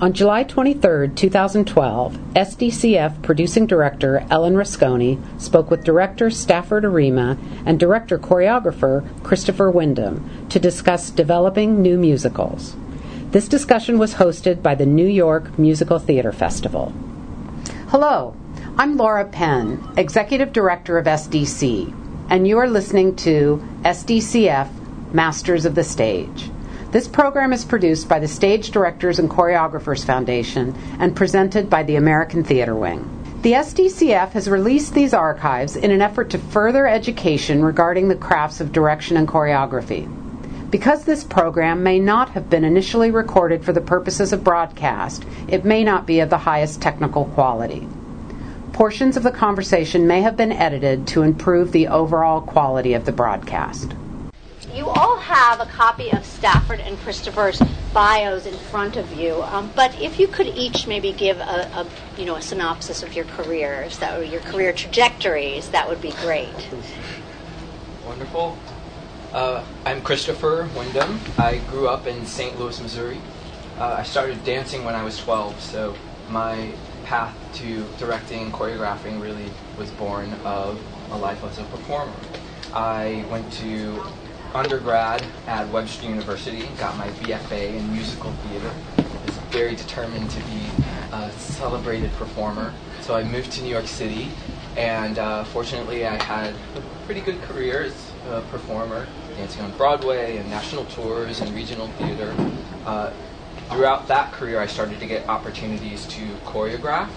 On July 23, 2012, SDCF producing director Ellen Rasconi spoke with director Stafford Arima and director choreographer Christopher Windom to discuss developing new musicals. This discussion was hosted by the New York Musical Theater Festival. Hello, I'm Laura Penn, executive director of SDC, and you are listening to SDCF Masters of the Stage. This program is produced by the Stage Directors and Choreographers Foundation and presented by the American Theater Wing. The SDCF has released these archives in an effort to further education regarding the crafts of direction and choreography. Because this program may not have been initially recorded for the purposes of broadcast, it may not be of the highest technical quality. Portions of the conversation may have been edited to improve the overall quality of the broadcast you all have a copy of Stafford and Christopher's bios in front of you, um, but if you could each maybe give a, a, you know a synopsis of your careers, that or your career trajectories, that would be great. Wonderful. Uh, I'm Christopher Windom. I grew up in St. Louis, Missouri. Uh, I started dancing when I was 12, so my path to directing and choreographing really was born of a life as a performer. I went to undergrad at Webster University, got my BFA in musical theater. Was very determined to be a celebrated performer. So I moved to New York City, and uh, fortunately, I had a pretty good career as a performer, dancing on Broadway and national tours and regional theater. Uh, throughout that career, I started to get opportunities to choreograph.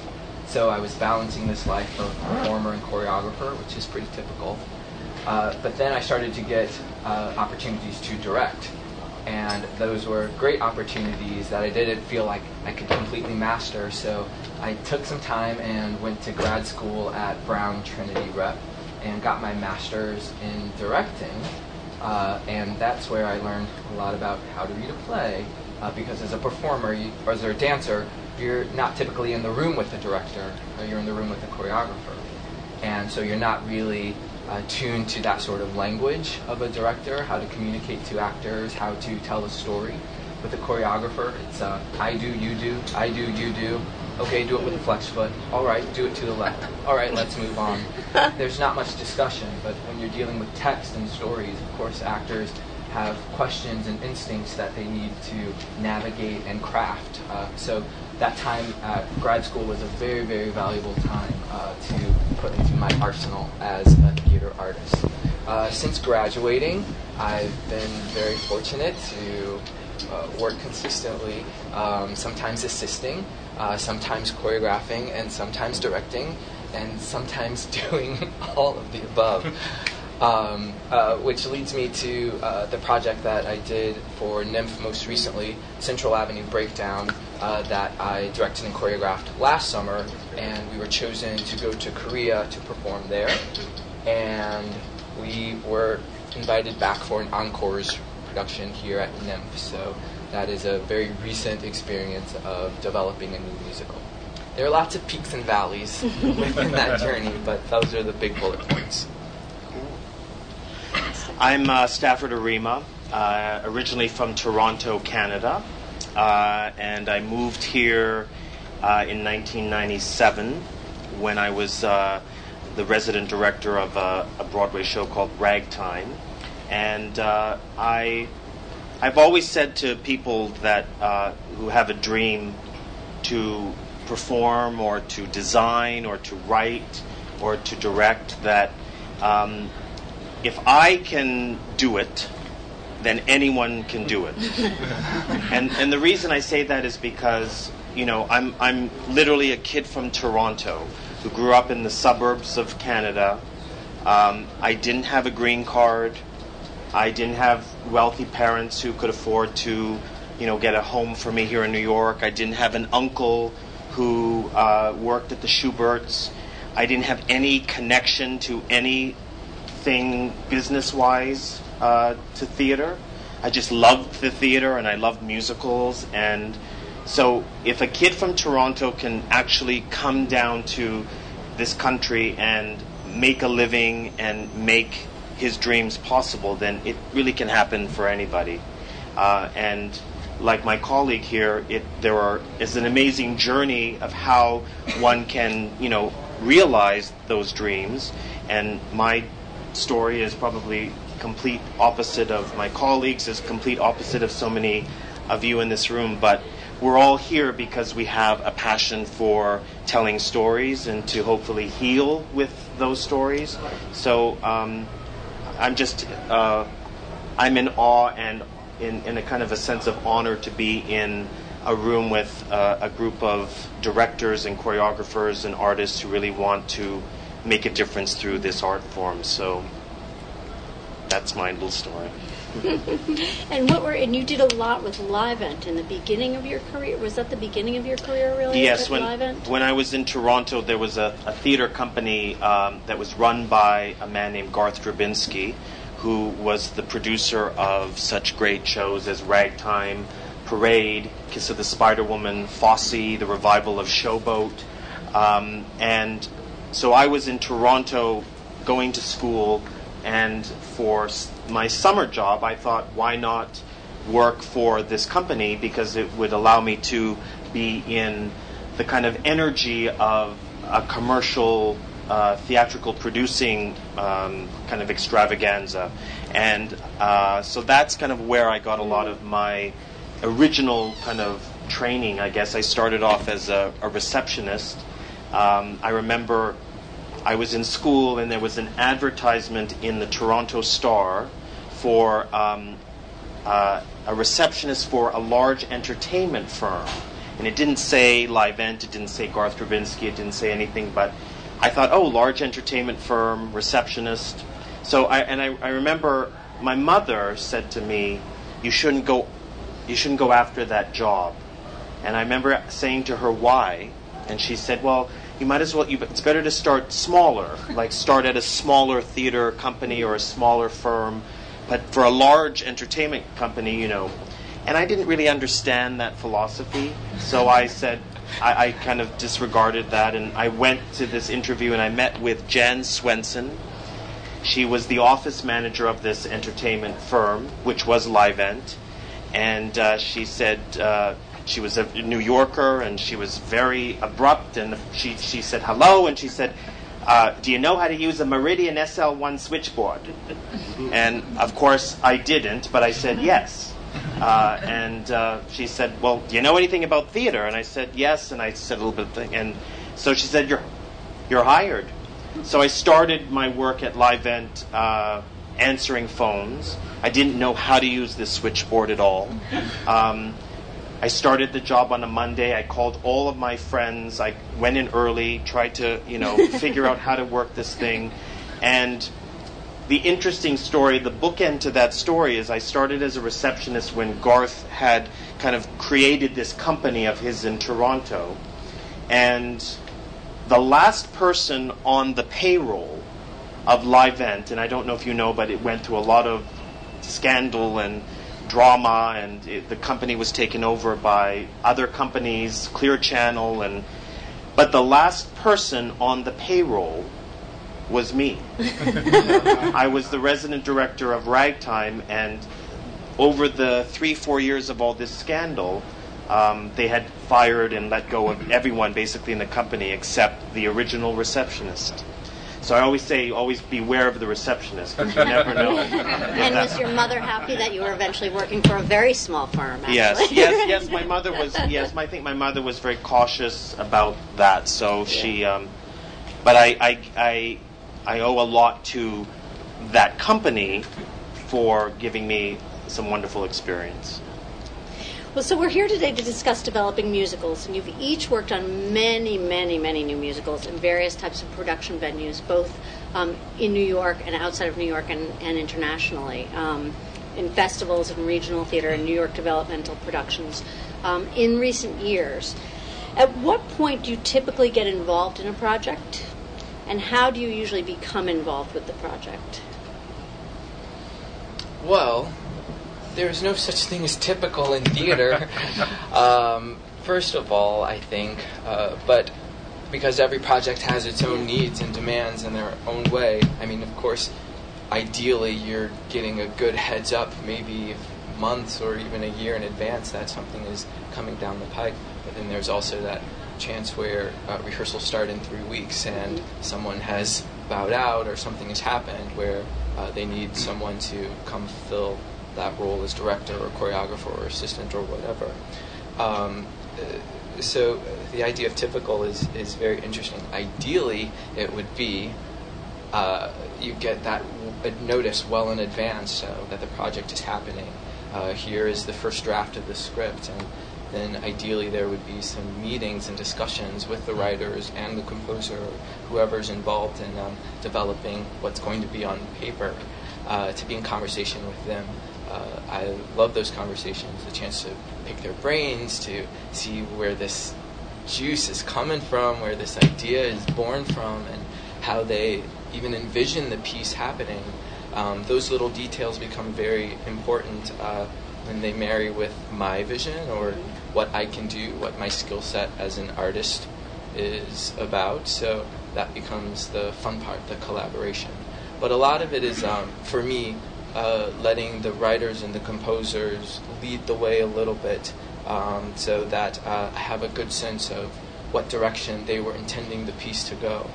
So I was balancing this life of performer and choreographer, which is pretty typical. Uh, but then I started to get uh, opportunities to direct. And those were great opportunities that I didn't feel like I could completely master. So I took some time and went to grad school at Brown Trinity Rep and got my master's in directing. Uh, and that's where I learned a lot about how to read a play. Uh, because as a performer, you, or as a dancer, you're not typically in the room with the director, or you're in the room with the choreographer. And so you're not really uh, tuned to that sort of language of a director, how to communicate to actors, how to tell a story. With a choreographer, it's uh, I do, you do, I do, you do. Okay, do it with the flex foot. All right, do it to the left. All right, let's move on. There's not much discussion, but when you're dealing with text and stories, of course, actors have questions and instincts that they need to navigate and craft. Uh, so that time at grad school was a very, very valuable time uh, to put into my arsenal as a theater artist. Uh, since graduating, I've been very fortunate to uh, work consistently, um, sometimes assisting, uh, sometimes choreographing, and sometimes directing, and sometimes doing all of the above. Um, uh, which leads me to uh, the project that I did for NYMF most recently, Central Avenue Breakdown, uh, that I directed and choreographed last summer, and we were chosen to go to Korea to perform there. And we were invited back for an encores production here at NYMF. So that is a very recent experience of developing a new musical. There are lots of peaks and valleys within that journey, but those are the big bullet points. I'm uh, Stafford Arima, uh, originally from Toronto, Canada, uh, and I moved here uh, in 1997 when I was uh, the resident director of a, a, Broadway show called Ragtime, and uh, I. I've always said to people that who have a dream to perform or to design or to write or to direct that um, if I can do it, then anyone can do it. and and the reason I say that is because you know I'm I'm literally a kid from Toronto who grew up in the suburbs of Canada. Um, I didn't have a green card. I didn't have wealthy parents who could afford to, you know, get a home for me here in New York. I didn't have an uncle who uh, worked at the Shuberts. I didn't have any connection to any anything business wise uh, to theater. I just loved the theater and I loved musicals. And so, if a kid from Toronto can actually come down to this country and make a living and make his dreams possible, then it really can happen for anybody. Uh, and like my colleague here, it there are is an amazing journey of how one can you know realize those dreams. And my story is probably complete opposite of my colleagues, is complete opposite of so many of you in this room, but we're all here because we have a passion for telling stories and to hopefully heal with those stories. So um, I'm just uh, I'm in awe and in, in, a kind of a sense of honor to be in a room with uh, a group of directors and choreographers and artists who really want to make a difference through this art form. So that's my little story. and what were and you did a lot with Livent in the beginning of your career. Was that the beginning of your career, really? Yes, when Livent? when I was in Toronto, there was a, a theater company um, that was run by a man named Garth Drabinsky, who was the producer of such great shows as Ragtime, Parade, Kiss of the Spider Woman, Fosse, the revival of Showboat, um, and so I was in Toronto going to school and for my summer job, I thought, why not work for this company because it would allow me to be in the kind of energy of a commercial uh, theatrical producing um, kind of extravaganza. And uh, so that's kind of where I got a lot of my original kind of training, I guess. I started off as a, a receptionist. Um, I remember I was in school and there was an advertisement in the Toronto Star for um, uh, a receptionist for a large entertainment firm. And it didn't say Livent, it didn't say Garth Drabinsky, it didn't say anything, but I thought, oh, large entertainment firm, receptionist. So I, and I, I remember my mother said to me, you shouldn't go, you shouldn't go after that job. And I remember saying to her, why? And she said, well, you might as well, you, it's better to start smaller, like start at a smaller theater company or a smaller firm. But for a large entertainment company, you know, and I didn't really understand that philosophy. So I said, I, I, kind of disregarded that, and I went to this interview and I met with Jan Swenson. She was the office manager of this entertainment firm, which was Livent, and uh, she said, uh, she was a New Yorker and she was very abrupt. And she, she said hello and she said, uh, Do you know how to use a Meridian SL1 switchboard? and of course I didn't, but I said yes. Uh, and uh, she said, Well, do you know anything about theater? And I said, Yes. And I said a little bit of thing. And so she said, You're, you're hired. So I started my work at Livent uh, answering phones. I didn't know how to use this switchboard at all. Um, I started the job on a Monday. I called all of my friends. I went in early, tried to, you know, figure out how to work this thing. And the interesting story, the bookend to that story is I started as a receptionist when Garth had kind of created this company of his in Toronto. And the last person on the payroll of Livent, and I don't know if you know, but it went through a lot of scandal and drama, and it, the company was taken over by other companies, Clear Channel, and but the last person on the payroll was me. I was the resident director of Ragtime, and over the three, four years of all this scandal, um, they had fired and let go of everyone basically in the company except the original receptionist. So I always say, always beware of the receptionist because you never know. and was your mother happy that you were eventually working for a very small firm? Actually? Yes, yes, yes. My mother was. Yes, I think my mother was very cautious about that. So yeah. she, um, but I, I, I, I owe a lot to that company for giving me some wonderful experience. Well, so we're here today to discuss developing musicals, and you've each worked on many, many, many new musicals in various types of production venues, both um, in New York and outside of New York and, and internationally, um, in festivals and regional theater and New York developmental productions um, in recent years. At what point do you typically get involved in a project, and how do you usually become involved with the project? Well, there's no such thing as typical in theater. um, first of all, I think, uh, but because every project has its own needs and demands in their own way. I mean, of course, ideally, you're getting a good heads up, maybe months or even a year in advance that something is coming down the pike. But then there's also that chance where uh, rehearsals start in three weeks and someone has bowed out or something has happened where uh, they need someone to come fill that role as director or choreographer or assistant or whatever. Um, uh, so the idea of typical is, is very interesting. Ideally, it would be uh, you get that notice well in advance so that the project is happening. Uh, here is the first draft of the script, and then ideally there would be some meetings and discussions with the writers and the composer, or whoever's involved in um, developing what's going to be on paper, uh, to be in conversation with them. Uh, I love those conversations, the chance to pick their brains, to see where this juice is coming from, where this idea is born from, and how they even envision the piece happening. Um, those little details become very important uh, when they marry with my vision or what I can do, what my skill set as an artist is about. So that becomes the fun part, the collaboration. But a lot of it is, um, for me, uh, letting the writers and the composers lead the way a little bit um, so that uh, I have a good sense of what direction they were intending the piece to go.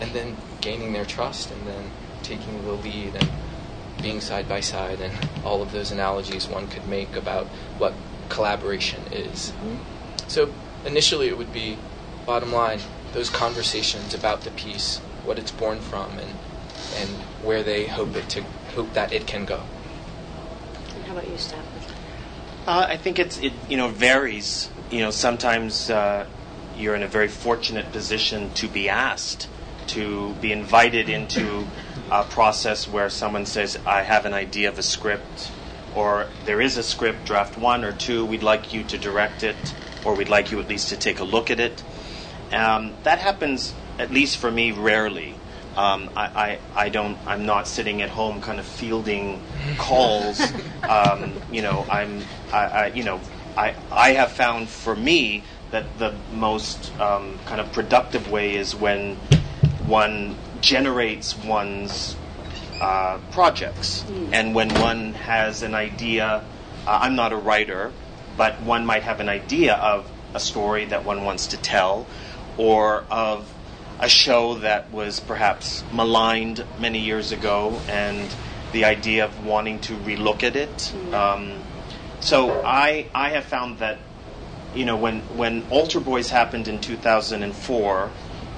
And then gaining their trust and then taking the lead and being side by side and all of those analogies one could make about what collaboration is. So initially it would be bottom line those conversations about the piece, what it's born from and and where they hope it to hope that it can go. And how about you, Stafford? Uh, I think it's it you know varies. You know sometimes uh, you're in a very fortunate position to be asked to be invited into a process where someone says, "I have an idea of a script," or "There is a script, draft one or two. We'd like you to direct it, or we'd like you at least to take a look at it." Um, that happens at least for me rarely. Um, I, I, I don't. I'm not sitting at home, kind of fielding calls. Um, you know, I'm. I, I, you know, I, I have found for me that the most um, kind of productive way is when one generates one's uh, projects, and when one has an idea. Uh, I'm not a writer, but one might have an idea of a story that one wants to tell, or of a show that was perhaps maligned many years ago, and the idea of wanting to relook at it. Um, so I I have found that you know when when Altar Boyz happened in 2004,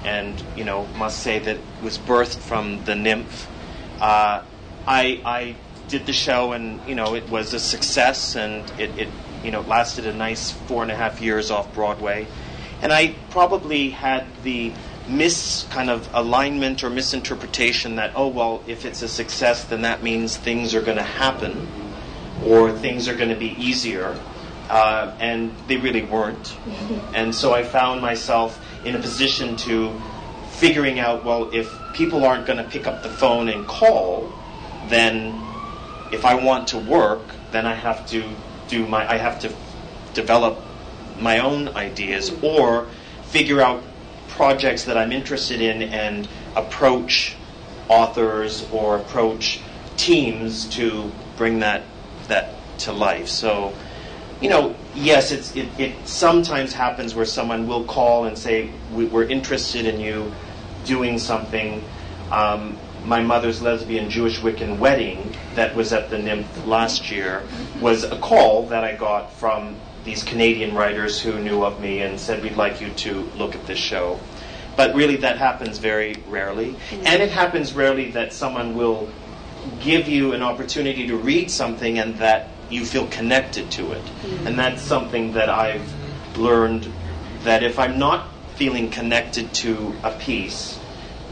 and you know must say that it was birthed from the NYMF. Uh, I I did the show and you know it was a success and it, it you know lasted a nice four and a half years off Broadway, and I probably had the mis kind of alignment or misinterpretation that oh well if it's a success then that means things are going to happen or things are going to be easier. Uh, and they really weren't. And so I found myself in a position to figuring out well if people aren't going to pick up the phone and call then if I want to work then I have to do my I have to develop my own ideas or figure out projects that I'm interested in and approach authors or approach teams to bring that that to life. So, you know, yes, it, it sometimes happens where someone will call and say, we, We're interested in you doing something. Um, my mother's lesbian Jewish Wiccan wedding that was at the NYMF last year was a call that I got from these Canadian writers who knew of me and said, We'd like you to look at this show. But really, that happens very rarely. Mm-hmm. And it happens rarely that someone will give you an opportunity to read something and that you feel connected to it. Mm-hmm. And that's something that I've learned that if I'm not feeling connected to a piece,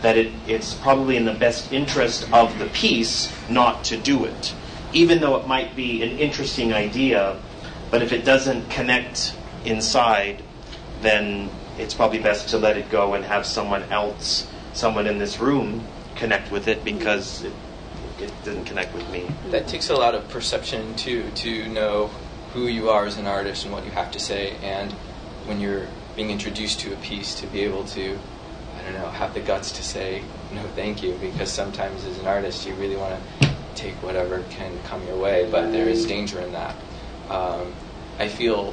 that it, it's probably in the best interest of the piece not to do it. Even though it might be an interesting idea, but if it doesn't connect inside, then it's probably best to let it go and have someone else, someone in this room, connect with it because it, it didn't connect with me. That takes a lot of perception too to know who you are as an artist and what you have to say, and when you're being introduced to a piece, to be able to, I don't know, have the guts to say no, thank you, because sometimes as an artist you really want to take whatever can come your way, but there is danger in that. Um, I feel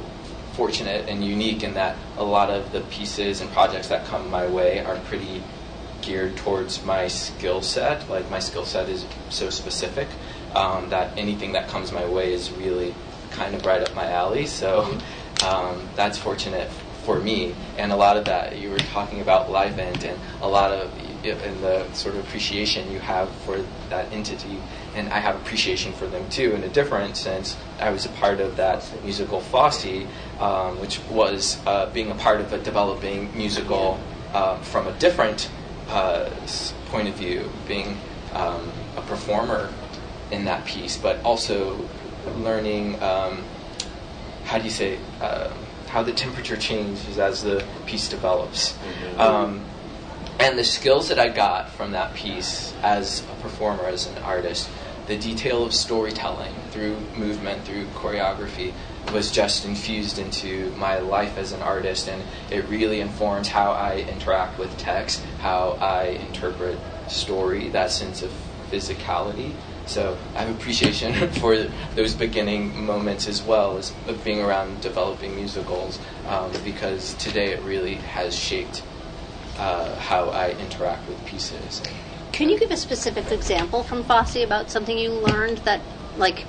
fortunate and unique in that a lot of the pieces and projects that come my way are pretty geared towards my skill set. Like my skill set is so specific um, that anything that comes my way is really kind of right up my alley. So um, that's fortunate for me. And a lot of that you were talking about Livent and a lot of and the sort of appreciation you have for that entity. And I have appreciation for them too in a different sense. I was a part of that musical Fosse, um, which was uh, being a part of a developing musical uh, from a different uh, point of view, being um, a performer in that piece, but also learning um, how do you say uh, how the temperature changes as the piece develops. Mm-hmm. Um, and the skills that I got from that piece as a performer, as an artist, the detail of storytelling through movement, through choreography, was just infused into my life as an artist, and it really informs how I interact with text, how I interpret story, that sense of physicality. So I have appreciation for those beginning moments as well as of being around developing musicals, um, because today it really has shaped uh, how I interact with pieces. Can you give a specific example from Fosse about something you learned that, like,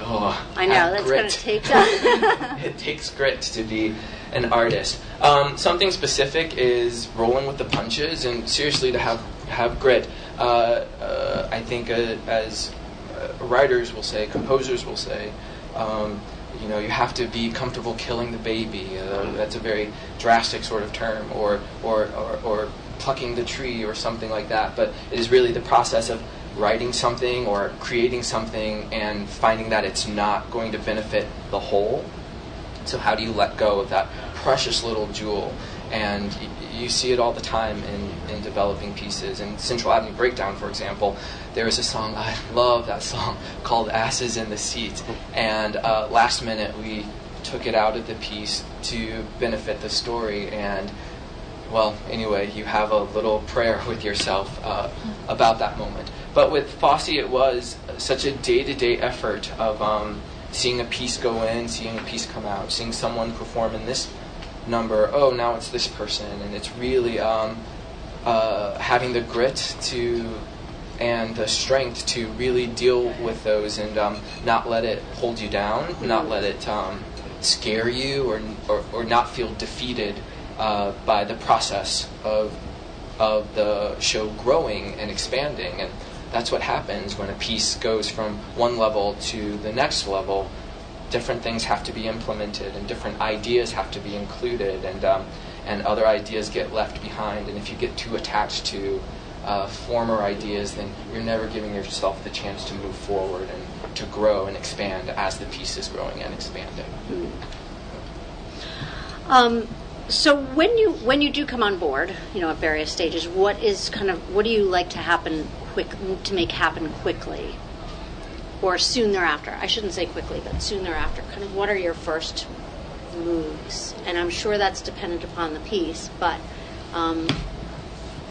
Oh, I know that's going to take it takes grit to be an artist. Um, something specific is rolling with the punches, and seriously, to have have grit. Uh, uh, I think uh, as uh, writers will say, composers will say, um, you know, you have to be comfortable killing the baby. Uh, that's a very drastic sort of term, or, or, or, or plucking the tree, or something like that. But it is really the process of writing something or creating something and finding that it's not going to benefit the whole. So, how do you let go of that precious little jewel? And you see it all the time in, in developing pieces. In Central Avenue Breakdown, for example, there is a song, I love that song, called Asses in the Seat. And uh, last minute, we took it out of the piece to benefit the story. And well, anyway, you have a little prayer with yourself uh, about that moment. But with Fosse, it was such a day to day effort of um, seeing a piece go in, seeing a piece come out, seeing someone perform in this number. Oh, now it's this person. And it's really um, uh, having the grit to and the strength to really deal with those and um, not let it hold you down, not let it um, scare you, or, or, or, not feel defeated uh, by the process of, of the show growing and expanding. And that's what happens when a piece goes from one level to the next level. Different things have to be implemented, and different ideas have to be included, and um, and other ideas get left behind. And if you get too attached to uh, former ideas, then you're never giving yourself the chance to move forward and to grow and expand as the piece is growing and expanding. Mm. Um, so when you when you do come on board, you know, at various stages, what is kind of what do you like to happen quick to make happen quickly, or soon thereafter? I shouldn't say quickly, but soon thereafter. Kind of what are your first moves? And I'm sure that's dependent upon the piece, but um,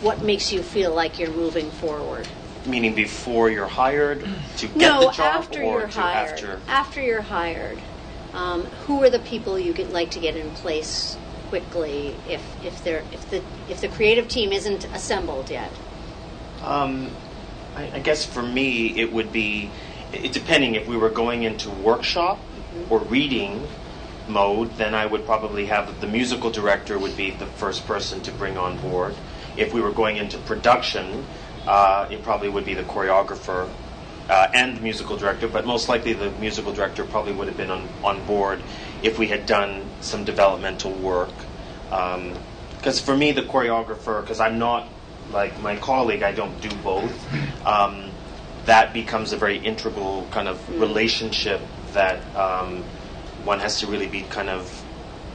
what makes you feel like you're moving forward? Meaning before you're hired to get no, the job, after or you're to hired. after After you're hired, um, who are the people you would like to get in place quickly if if they're if the if the creative team isn't assembled yet? Um, I, I guess for me, it would be it, depending if we were going into workshop or reading mode, then I would probably have the musical director would be the first person to bring on board. If we were going into production, uh, it probably would be the choreographer uh, and the musical director, but most likely the musical director probably would have been on, on board if we had done some developmental work. Because um, for me, the choreographer, because I'm not like my colleague, I don't do both. Um, that becomes a very integral kind of relationship that um, one has to really be kind of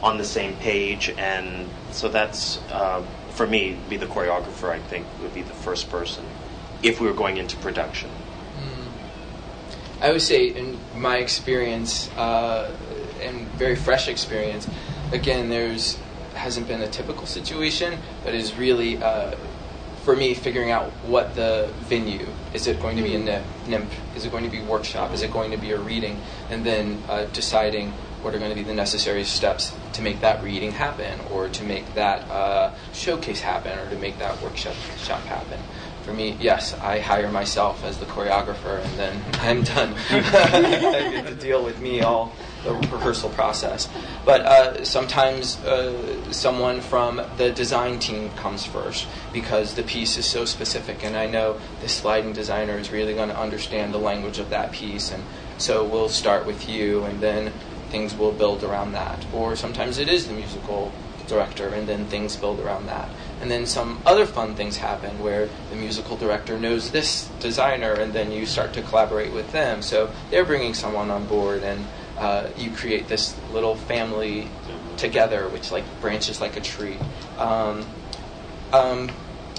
on the same page, and so that's uh, for me be the choreographer. I think would be the first person if we were going into production. Mm. I would say, in my experience, uh, and very fresh experience, again, there's hasn't been a typical situation, but is really uh, for me, figuring out what the venue is it going to be a NYMF? Is it going to be workshop? Is it going to be a reading? And then uh, deciding what are going to be the necessary steps to make that reading happen, or to make that uh, showcase happen, or to make that workshop shop happen. For me, yes, I hire myself as the choreographer, and then I'm done. I get to deal with me all the rehearsal process. But uh, sometimes uh, someone from the design team comes first because the piece is so specific, and I know this lighting designer is really going to understand the language of that piece, and so we'll start with you, and then things will build around that. Or sometimes it is the musical director, and then things build around that. And then some other fun things happen where the musical director knows this designer, and then you start to collaborate with them. So they're bringing someone on board, and uh, you create this little family together, which like branches like a tree. Um, um,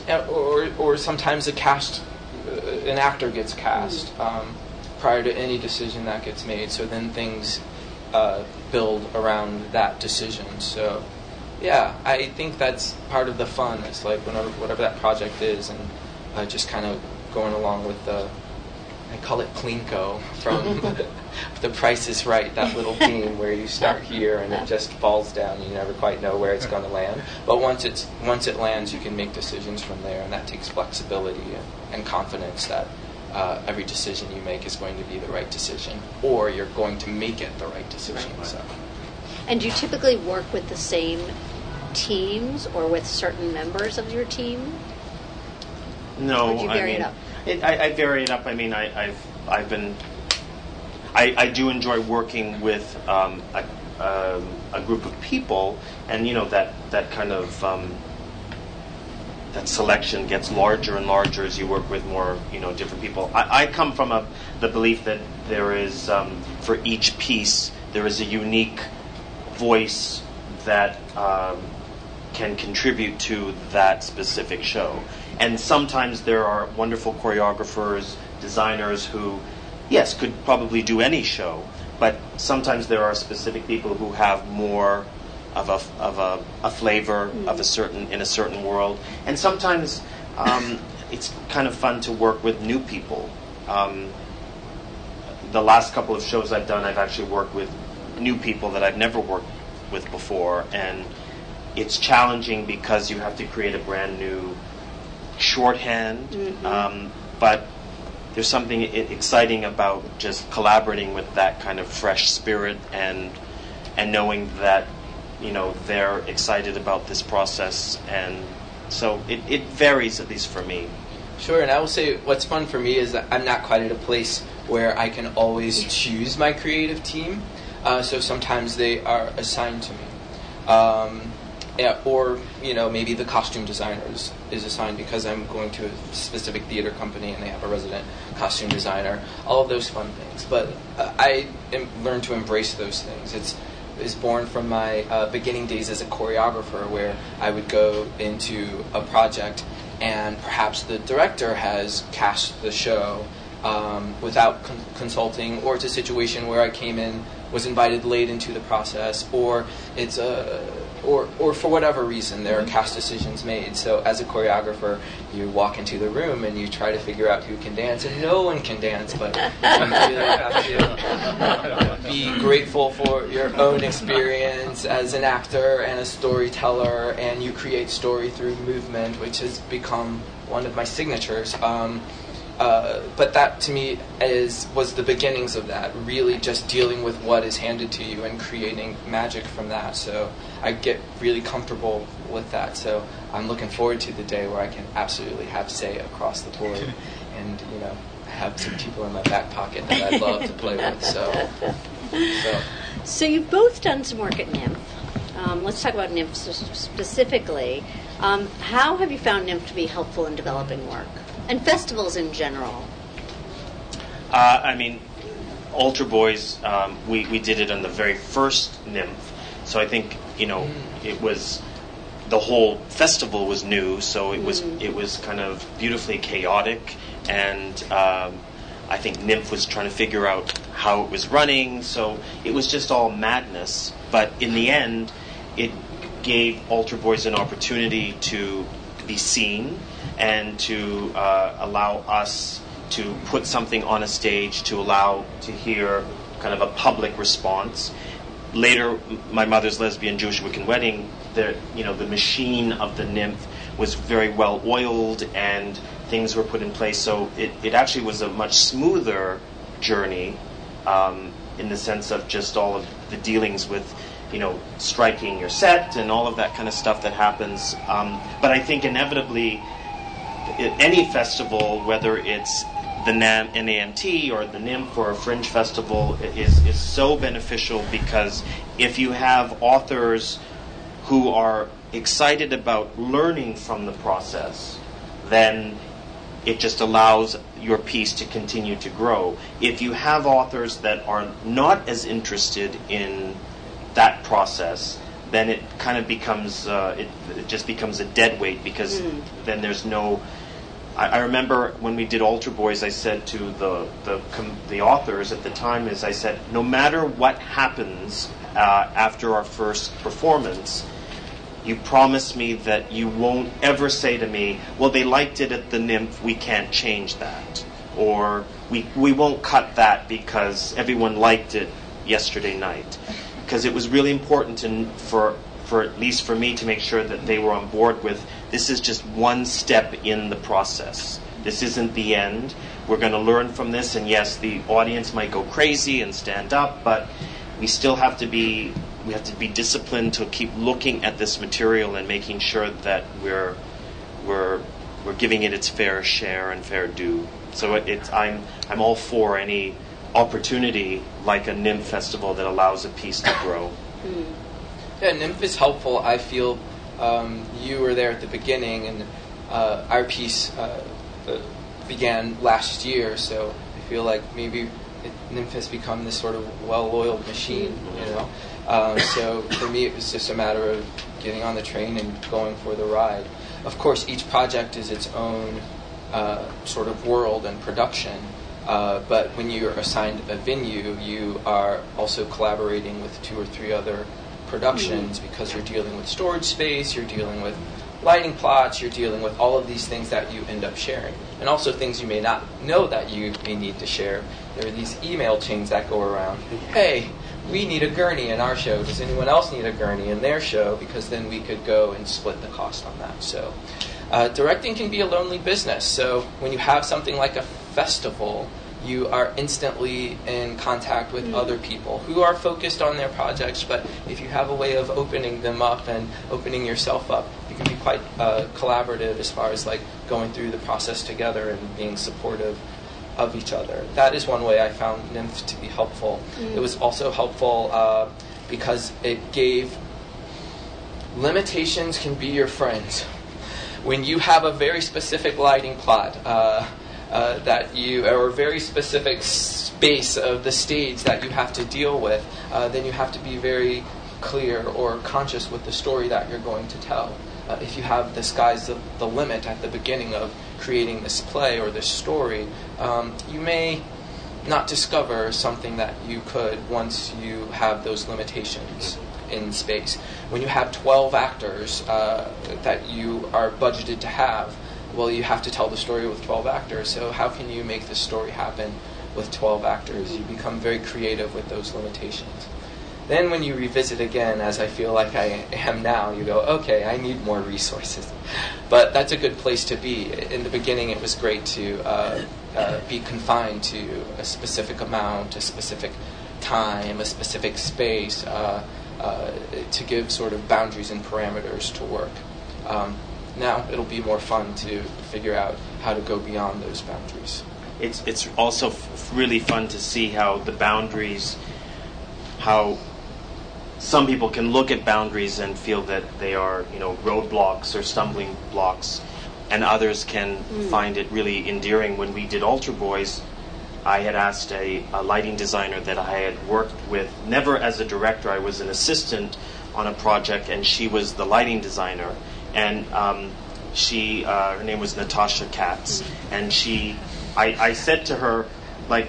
or, or sometimes a cast, uh, an actor gets cast um, prior to any decision that gets made. So then things uh, build around that decision. So yeah, I think that's part of the fun. It's like whenever whatever that project is, and uh, just kind of going along with the I call it Plinko from The Price is Right, that little game where you start here and it just falls down. You never quite know where it's going to land. But once it's once it lands, you can make decisions from there, and that takes flexibility and, and confidence that uh, every decision you make is going to be the right decision, or you're going to make it the right decision. Right. So. And do you typically work with the same teams or with certain members of your team? No, or you vary I mean, it up? It, I, I, vary it up. I mean, I, have I've been I, I, do enjoy working with um, a, um, a, group of people, and you know that that kind of um, that selection gets larger and larger as you work with more you know different people. I, I come from a, the belief that there is um, for each piece there is a unique voice that um, can contribute to that specific show. And sometimes there are wonderful choreographers, designers who, yes, could probably do any show, but sometimes there are specific people who have more of a, of a, a flavor mm. of a certain in a certain world. And sometimes um, it's kind of fun to work with new people. Um, the last couple of shows I've done, I've actually worked with new people that I've never worked with before, and it's challenging because you have to create a brand new shorthand, mm-hmm. um, but there's something exciting about just collaborating with that kind of fresh spirit and and knowing that you know they're excited about this process, and so it, it varies at least for me. Sure, and I will say what's fun for me is that I'm not quite at a place where I can always choose my creative team. Uh, so sometimes they are assigned to me. Um, or you know maybe the costume designer is, is assigned because I'm going to a specific theater company and they have a resident costume designer. All of those fun things, but uh, I learned to embrace those things. It's is born from my uh, beginning days as a choreographer, where I would go into a project and perhaps the director has cast the show um, without con- consulting, or it's a situation where I came in, was invited late into the process, or it's a or, or for whatever reason, there are mm-hmm. cast decisions made. So, as a choreographer, you walk into the room and you try to figure out who can dance, and no one can dance, but you really have to be grateful for your own experience as an actor and a storyteller, and you create story through movement, which has become one of my signatures. Um, uh, but that to me is was the beginnings of that. Really, just dealing with what is handed to you and creating magic from that. So I get really comfortable with that. So I'm looking forward to the day where I can absolutely have say across the board, and you know have some people in my back pocket that I'd love to play with. So, so. so you've both done some work at NYMF. Um, let's talk about NYMF specifically. Um, how have you found NYMF to be helpful in developing work? And festivals in general? Uh, I mean, Altar Boyz, um, we, we did it on the very first NYMF. So I think, you know, mm. it was the whole festival was new, so it was mm. it was kind of beautifully chaotic, and um, I think NYMF was trying to figure out how it was running, so it was just all madness. But in the end, it gave Altar Boyz an opportunity to be seen and to uh, allow us to put something on a stage to allow to hear kind of a public response. Later, my mother's lesbian Jewish Wiccan wedding, the you know the machine of the NYMF was very well oiled and things were put in place. So it, it actually was a much smoother journey um, in the sense of just all of the dealings with you know striking your set and all of that kind of stuff that happens. Um, but I think inevitably any festival, whether it's the NAMT or the NYMF or a fringe festival, is, is so beneficial because if you have authors who are excited about learning from the process, then it just allows your piece to continue to grow. If you have authors that are not as interested in that process, then it kind of becomes uh, it, it, just becomes a dead weight because mm. then there's no I, I remember when we did Altar Boyz, I said to the, the, the authors at the time, is I said, no matter what happens uh, after our first performance, you promise me that you won't ever say to me, well, they liked it at the NYMF, we can't change that. Or we, we won't cut that because everyone liked it yesterday night. Because it was really important to, for, for at least for me to make sure that they were on board with this is just one step in the process. This isn't the end. We're going to learn from this, and yes, the audience might go crazy and stand up, but we still have to be we have to be disciplined to keep looking at this material and making sure that we're we're we're giving it its fair share and fair due. So it, it's I'm I'm all for any opportunity like a NYMF festival that allows a piece to grow. Mm. Yeah, NYMF is helpful. I feel um, you were there at the beginning, and uh, our piece uh, began last year, so I feel like maybe it, has become this sort of well-oiled machine, you know. Um, so for me, it was just a matter of getting on the train and going for the ride. Of course, each project is its own uh, sort of world and production. Uh, but when you're assigned a venue, you are also collaborating with two or three other productions mm-hmm. because you're dealing with storage space, you're dealing with lighting plots, you're dealing with all of these things that you end up sharing. And also things you may not know that you may need to share. There are these email chains that go around. Hey, we need a gurney in our show. Does anyone else need a gurney in their show? Because then we could go and split the cost on that. So, uh, directing can be a lonely business. So, when you have something like a festival, you are instantly in contact with mm. other people who are focused on their projects. But if you have a way of opening them up and opening yourself up, you can be quite uh, collaborative as far as like going through the process together and being supportive of each other. That is one way I found NYMF to be helpful. Mm. It was also helpful uh, because it gave limitations can be your friends. When you have a very specific lighting plot, uh, uh, that you, or a very specific space of the stage that you have to deal with, uh, then you have to be very clear or conscious with the story that you're going to tell. Uh, if you have the sky's the, the, limit at the beginning of creating this play or this story, um, you may not discover something that you could once you have those limitations in space. When you have 12 actors uh, that you are budgeted to have, well, you have to tell the story with 12 actors. So, how can you make this story happen with 12 actors? You become very creative with those limitations. Then, when you revisit again, as I feel like I am now, you go, okay, I need more resources. But that's a good place to be. In the beginning, it was great to uh, uh, be confined to a specific amount, a specific time, a specific space, uh, uh to give sort of boundaries and parameters to work. Um, now it'll be more fun to figure out how to go beyond those boundaries. It's it's also f- really fun to see how the boundaries, how some people can look at boundaries and feel that they are you know roadblocks or stumbling blocks, and others can mm. find it really endearing. When we did Altar Boyz, I had asked a, a lighting designer that I had worked with, never as a director. I was an assistant on a project, and she was the lighting designer and um, she uh, her name was Natasha Katz, and she I, I said to her like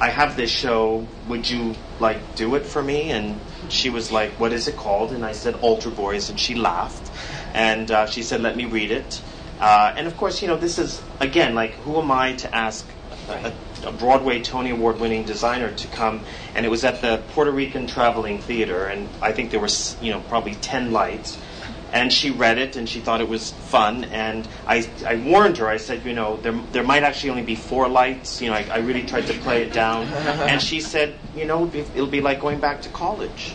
I have this show. Would you like do it for me? And she was like what is it called? And I said Altar Boyz. And she laughed. And uh, she said let me read it. Uh, and of course, you know, this is, again, like, who am I to ask a, a Broadway Tony Award winning designer to come? And it was at the Puerto Rican Traveling Theater, and I think there was, you know, probably 10 lights. And she read it and she thought it was fun. And I, I warned her, I said, you know, there, there might actually only be four lights. You know, I, I really tried to play it down. And she said, you know, it'll be like going back to college.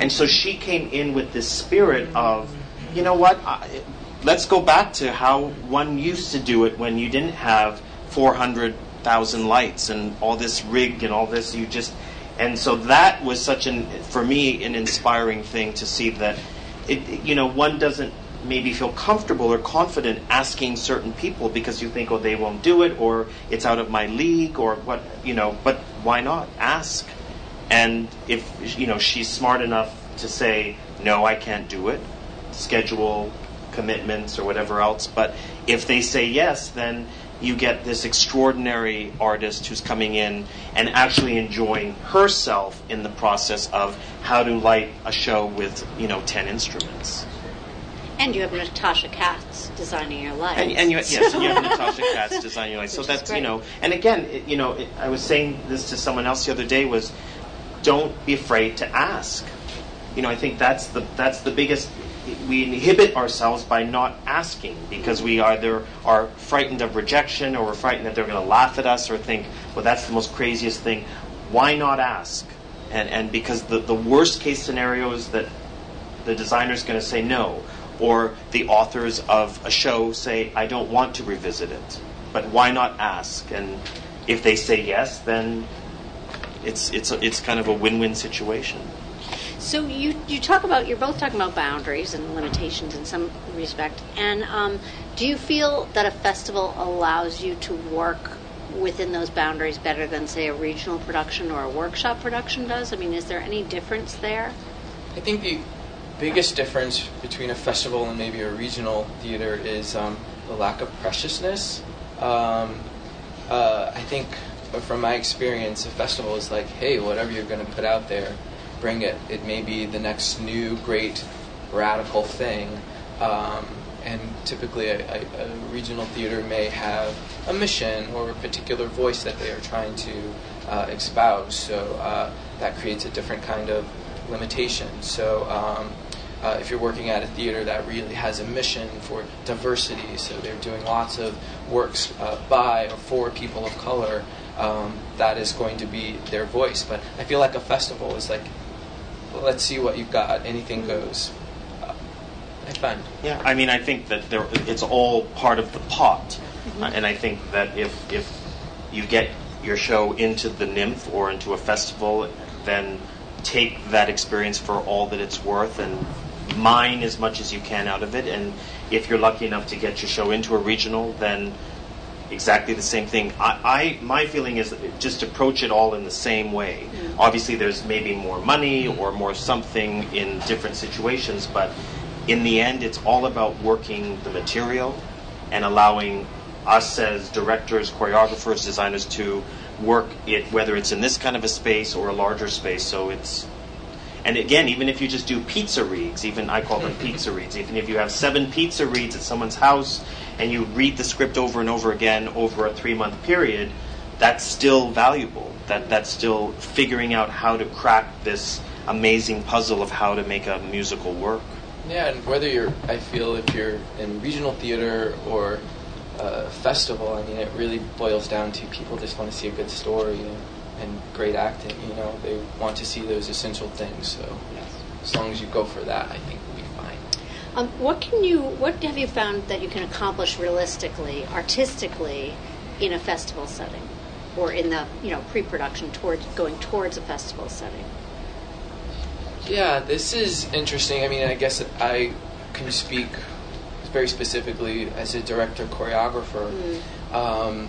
And so she came in with this spirit of, you know what, I, let's go back to how one used to do it when you didn't have 400,000 lights and all this rig and all this. You just, and so that was such an, for me, an inspiring thing to see that it, you know, one doesn't maybe feel comfortable or confident asking certain people because you think, oh, they won't do it, or it's out of my league, or what, you know. But why not ask? And if you know she's smart enough to say, no, I can't do it, schedule commitments or whatever else. But if they say yes, then you get this extraordinary artist who's coming in and actually enjoying herself in the process of how to light a show with you know ten instruments. And you have Natasha Katz designing your lights. And, and you, yes, you have Natasha Katz designing your lights. So that's you know, and again, it, you know, it, I was saying this to someone else the other day was, don't be afraid to ask. You know, I think that's the that's the biggest we inhibit ourselves by not asking because we either are frightened of rejection or we're frightened that they're going to laugh at us or think, well, that's the most craziest thing. Why not ask? And, and because the, the worst case scenario is that the designer is going to say no, or the authors of a show say, I don't want to revisit it. But why not ask? And if they say yes, then it's, it's, it's kind of a win win situation. So you you talk about you're both talking about boundaries and limitations in some respect, and um, do you feel that a festival allows you to work within those boundaries better than say a regional production or a workshop production does? I mean, is there any difference there? I think the biggest difference between a festival and maybe a regional theater is um, the lack of preciousness. Um, uh, I think from my experience, a festival is like, hey, whatever you're going to put out there bring it. It may be the next new great radical thing. Um, and typically, a, a, a, regional theater may have a mission or a particular voice that they are trying to uh, espouse. So uh, that creates a different kind of limitation. So um, uh, if you're working at a theater that really has a mission for diversity, so they're doing lots of works uh, by or for people of color, um, that is going to be their voice. But I feel like a festival is like let's see what you've got. Anything goes. Uh, find. Yeah, I mean, I think that there, it's all part of the pot, mm-hmm. uh, and I think that if if you get your show into the NYMF or into a festival, then take that experience for all that it's worth and mine as much as you can out of it. And if you're lucky enough to get your show into a regional, then exactly the same thing. I, I my feeling is just approach it all in the same way. Mm. Obviously, there's maybe more money or more something in different situations, but in the end, it's all about working the material and allowing us as directors, choreographers, designers to work it, whether it's in this kind of a space or a larger space. So it's and again, even if you just do pizza reads, even I call them pizza reads, even if you have seven pizza reads at someone's house and you read the script over and over again over a three month period, that's still valuable. That that's still figuring out how to crack this amazing puzzle of how to make a musical work. Yeah, and whether you're, I feel if you're in regional theater or a festival, I mean, it really boils down to people just want to see a good story. And, and great acting. You know, they want to see those essential things. So yes. as long as you go for that, I think we'll be fine. Um, what can you? What have you found that you can accomplish realistically, artistically, in a festival setting, or in the you know pre-production towards going towards a festival setting? Yeah, this is interesting. I mean, I guess I can speak very specifically as a director choreographer. Mm. Um,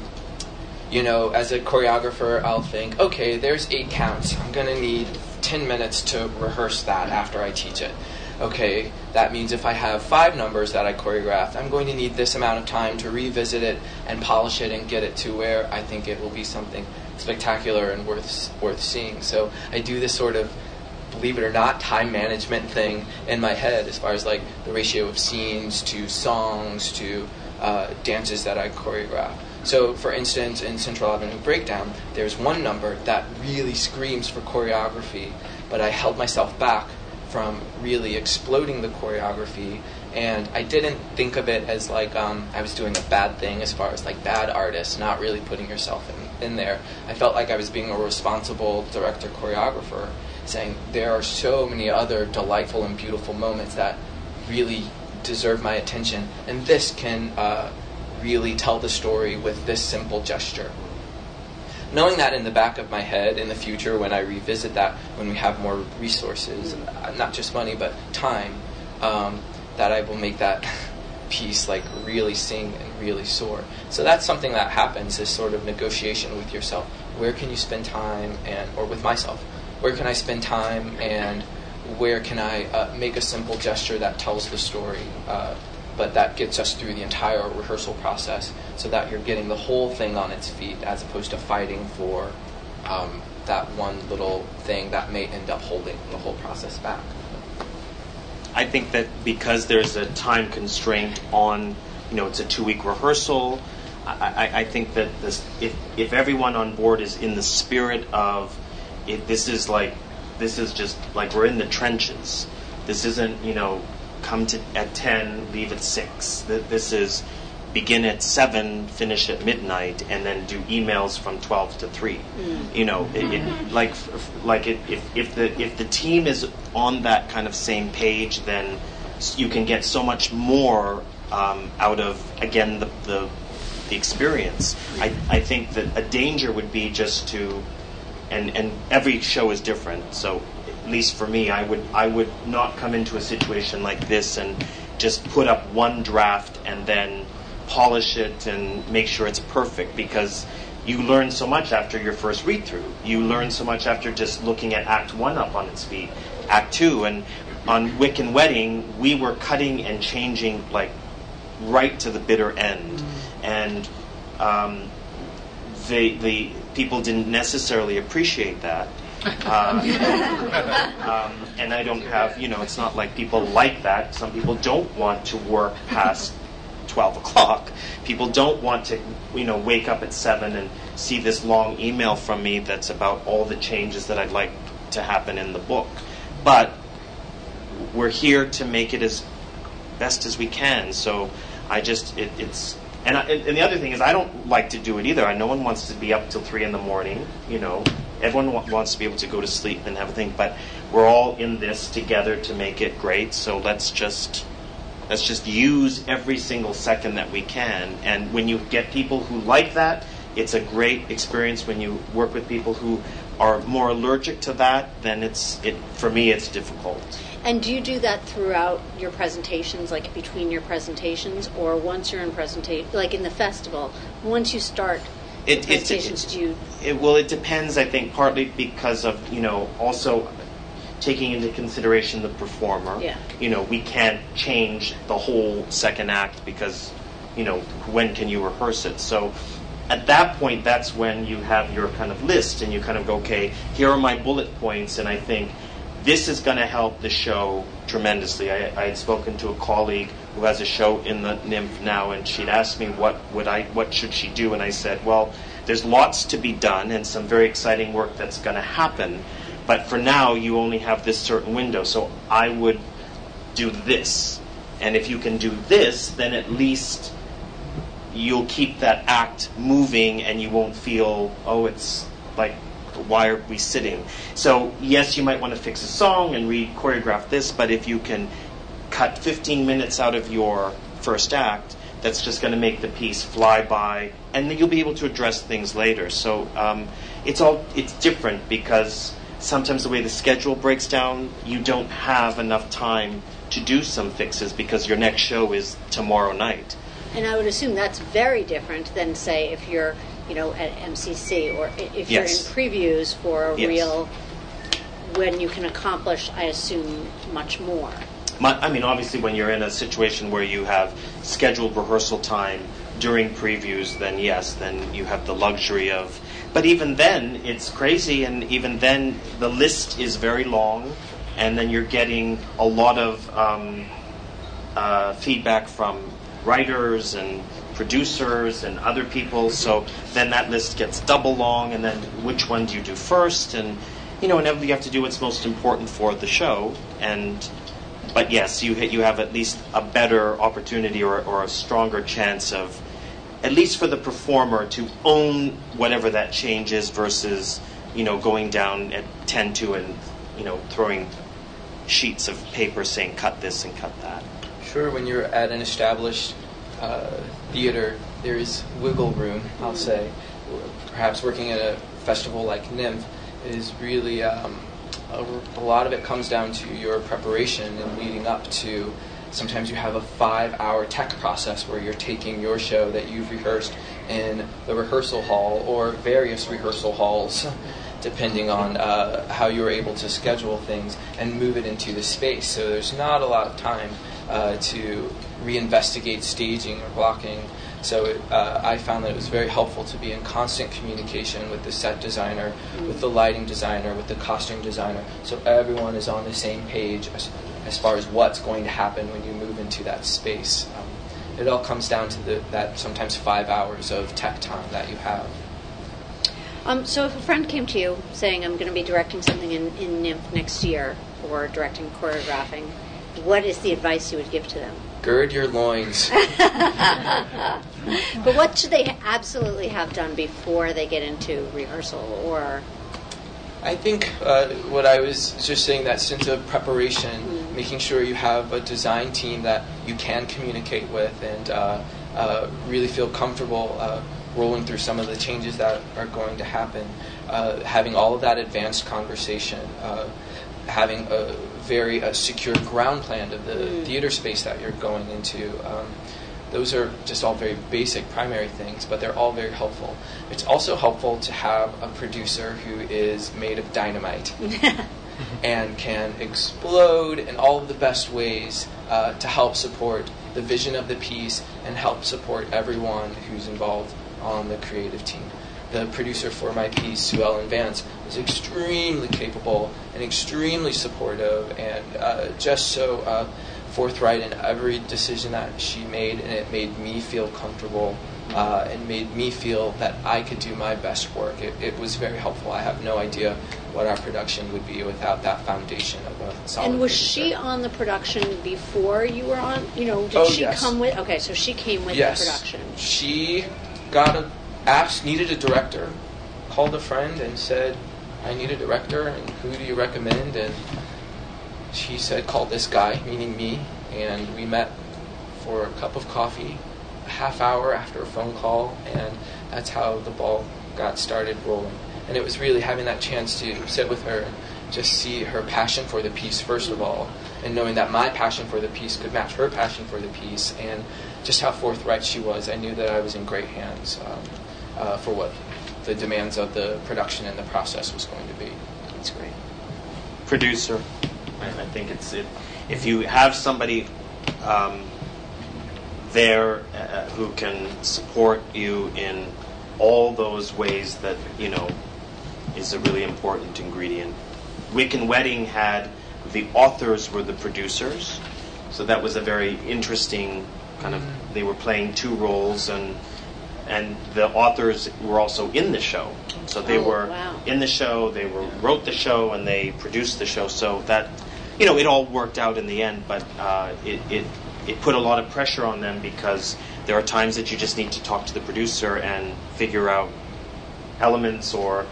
you know, as a choreographer, I'll think, okay, there's eight counts. I'm going to need 10 minutes to rehearse that after I teach it. Okay, that means if I have five numbers that I choreographed, I'm going to need this amount of time to revisit it and polish it and get it to where I think it will be something spectacular and worth worth seeing. So I do this sort of believe it or not, time management thing in my head as far as like the ratio of scenes to songs to uh, dances that I choreograph. So, for instance, in Central Avenue Breakdown, there's one number that really screams for choreography, but I held myself back from really exploding the choreography and I didn't think of it as like um, I was doing a bad thing as far as like bad artist, not really putting yourself in, in there. I felt like I was being a responsible director choreographer, saying there are so many other delightful and beautiful moments that really deserve my attention, and this can uh, really tell the story with this simple gesture. Knowing that in the back of my head in the future, when I revisit that, when we have more resources, uh, not just money but time, um, that I will make that piece like really sing and really soar. So that's something that happens is sort of negotiation with yourself. Where can you spend time and or with myself? Where can I spend time and where can I uh, make a simple gesture that tells the story, uh, but that gets us through the entire rehearsal process, so that you're getting the whole thing on its feet, as opposed to fighting for um, that one little thing that may end up holding the whole process back. I think that because there's a time constraint on, you know, it's a two week rehearsal. I, I, think that this, if if everyone on board is in the spirit of, it, this is like, this is just like we're in the trenches. This isn't, you know, come to at ten, leave at six. This is begin at seven, finish at midnight, and then do emails from twelve to three. Mm. You know, it, it, like like it, if if the if the team is on that kind of same page, then you can get so much more um, out of again the, the the experience. I, I think that a danger would be just to, and and every show is different. So at least for me, I would I would not come into a situation like this and just put up one draft and then polish it and make sure it's perfect because you learn so much after your first read through. You learn so much after just looking at Act One up on its feet, Act Two, and on Wiccan Wedding, we were cutting and changing like right to the bitter end, mm-hmm. and um, the the people didn't necessarily appreciate that. Uh, um, and I don't have, you know, it's not like people like that. Some people don't want to work past 12 o'clock. People don't want to, you know, wake up at 7 and see this long email from me that's about all the changes that I'd like to happen in the book. But we're here to make it as best as we can. So I just, it, it's, and, I, and the other thing is, I don't like to do it either. I, No one wants to be up till 3 in the morning, you know. Everyone wants to be able to go to sleep and have a thing, but we're all in this together to make it great. So let's just Let's just use every single second that we can. And when you get people who like that, it's a great experience. When you work with people who are more allergic to that, then it's it for me it's difficult. And do you do that throughout your presentations, like between your presentations, or once you're in presentation, like in the festival, once you start it, it, do you? It, well, it depends. I think partly because of you know also taking into consideration the performer. Yeah. You know, we can't change the whole second act because, you know, when can you rehearse it? So at that point, that's when you have your kind of list and you kind of go, okay, here are my bullet points, and I think this is going to help the show tremendously. I, I, had spoken to a colleague who has a show in the NYMF now, and she'd asked me what would I, what should she do, and I said, well, there's lots to be done and some very exciting work that's going to happen. But for now, you only have this certain window. So I would do this. And if you can do this, then at least you'll keep that act moving and you won't feel, oh, it's like, why are we sitting? So, yes, you might want to fix a song and re choreograph this, but if you can cut 15 minutes out of your first act, that's just going to make the piece fly by, and then you'll be able to address things later. So um, it's all it's different because sometimes the way the schedule breaks down, you don't have enough time to do some fixes because your next show is tomorrow night. And I would assume that's very different than, say, if you're, you know, at MCC or if you're in previews for a yes. real, when you can accomplish, I assume, much more. My, I mean, obviously, when you're in a situation where you have scheduled rehearsal time during previews, then yes, then you have the luxury of but even then, it's crazy, and even then, the list is very long, and then you're getting a lot of um, uh, feedback from writers and producers and other people. So then that list gets double long, and then which one do you do first? And you know, inevitably you have to do what's most important for the show. And but yes, you you have at least a better opportunity or, or a stronger chance of at least for the performer to own whatever that change is versus you know going down at 10 to and you know throwing sheets of paper saying cut this and cut that Sure, when you're at an established uh, theater, there is wiggle room, I'll say. Perhaps working at a festival like NYMF is really, um, a, a lot of it comes down to your preparation and leading up to. Sometimes you have a five hour tech process where you're taking your show that you've rehearsed in the rehearsal hall or various rehearsal halls depending on uh, how you're able to schedule things and move it into the space. So there's not a lot of time uh, to reinvestigate staging or blocking. So it, uh, I found that it was very helpful to be in constant communication with the set designer, with the lighting designer, with the costume designer, so everyone is on the same page as, as far as what's going to happen when you move into that space. Um, it all comes down to the, that sometimes five hours of tech time that you have. Um, so if a friend came to you saying, I'm going to be directing something in, in NYMF next year, or directing choreographing, what is the advice you would give to them? Gird your loins. But what should they absolutely have done before they get into rehearsal or? I think uh, what I was just saying that sense of preparation, making sure you have a design team that you can communicate with and uh, uh, really feel comfortable uh, rolling through some of the changes that are going to happen, uh, having all of that advanced conversation, uh, having a very uh, secure ground plan of the theater space that you're going into. Um, those are just all very basic primary things, but they're all very helpful. It's also helpful to have a producer who is made of dynamite and can explode in all of the best ways uh, to help support the vision of the piece and help support everyone who's involved on the creative team. The producer for my piece, Sue Ellen Vance, was extremely capable and extremely supportive and uh, just so uh, forthright in every decision that she made, and it made me feel comfortable uh, and made me feel that I could do my best work. It, it was very helpful. I have no idea what our production would be without that foundation of a solid. and was producer. she on the production before you were on? You know, did Oh, she yes. come with? Okay, so she came with yes. the production. She got a asked needed a director, called a friend and said, "I need a director, and who do you recommend?" And she said, "Call this guy," meaning me, and we met for a cup of coffee, a half hour after a phone call, and that's how the ball got started rolling. And it was really having that chance to sit with her, and just see her passion for the piece first of all, and knowing that my passion for the piece could match her passion for the piece, and just how forthright she was. I knew that I was in great hands um, uh, for what the demands of the production and the process was going to be. That's great. producer. And I think it's it, if you have somebody um, there uh, who can support you in all those ways that you know is a really important ingredient. Wiccan Wedding had the authors were the producers, so that was a very interesting kind of. They were playing two roles and. And the authors were also in the show, so they Oh, were wow. in the show. They were wrote the show and they produced the show. So that, you know, it all worked out in the end. But uh, it, it it put a lot of pressure on them because there are times that you just need to talk to the producer and figure out elements or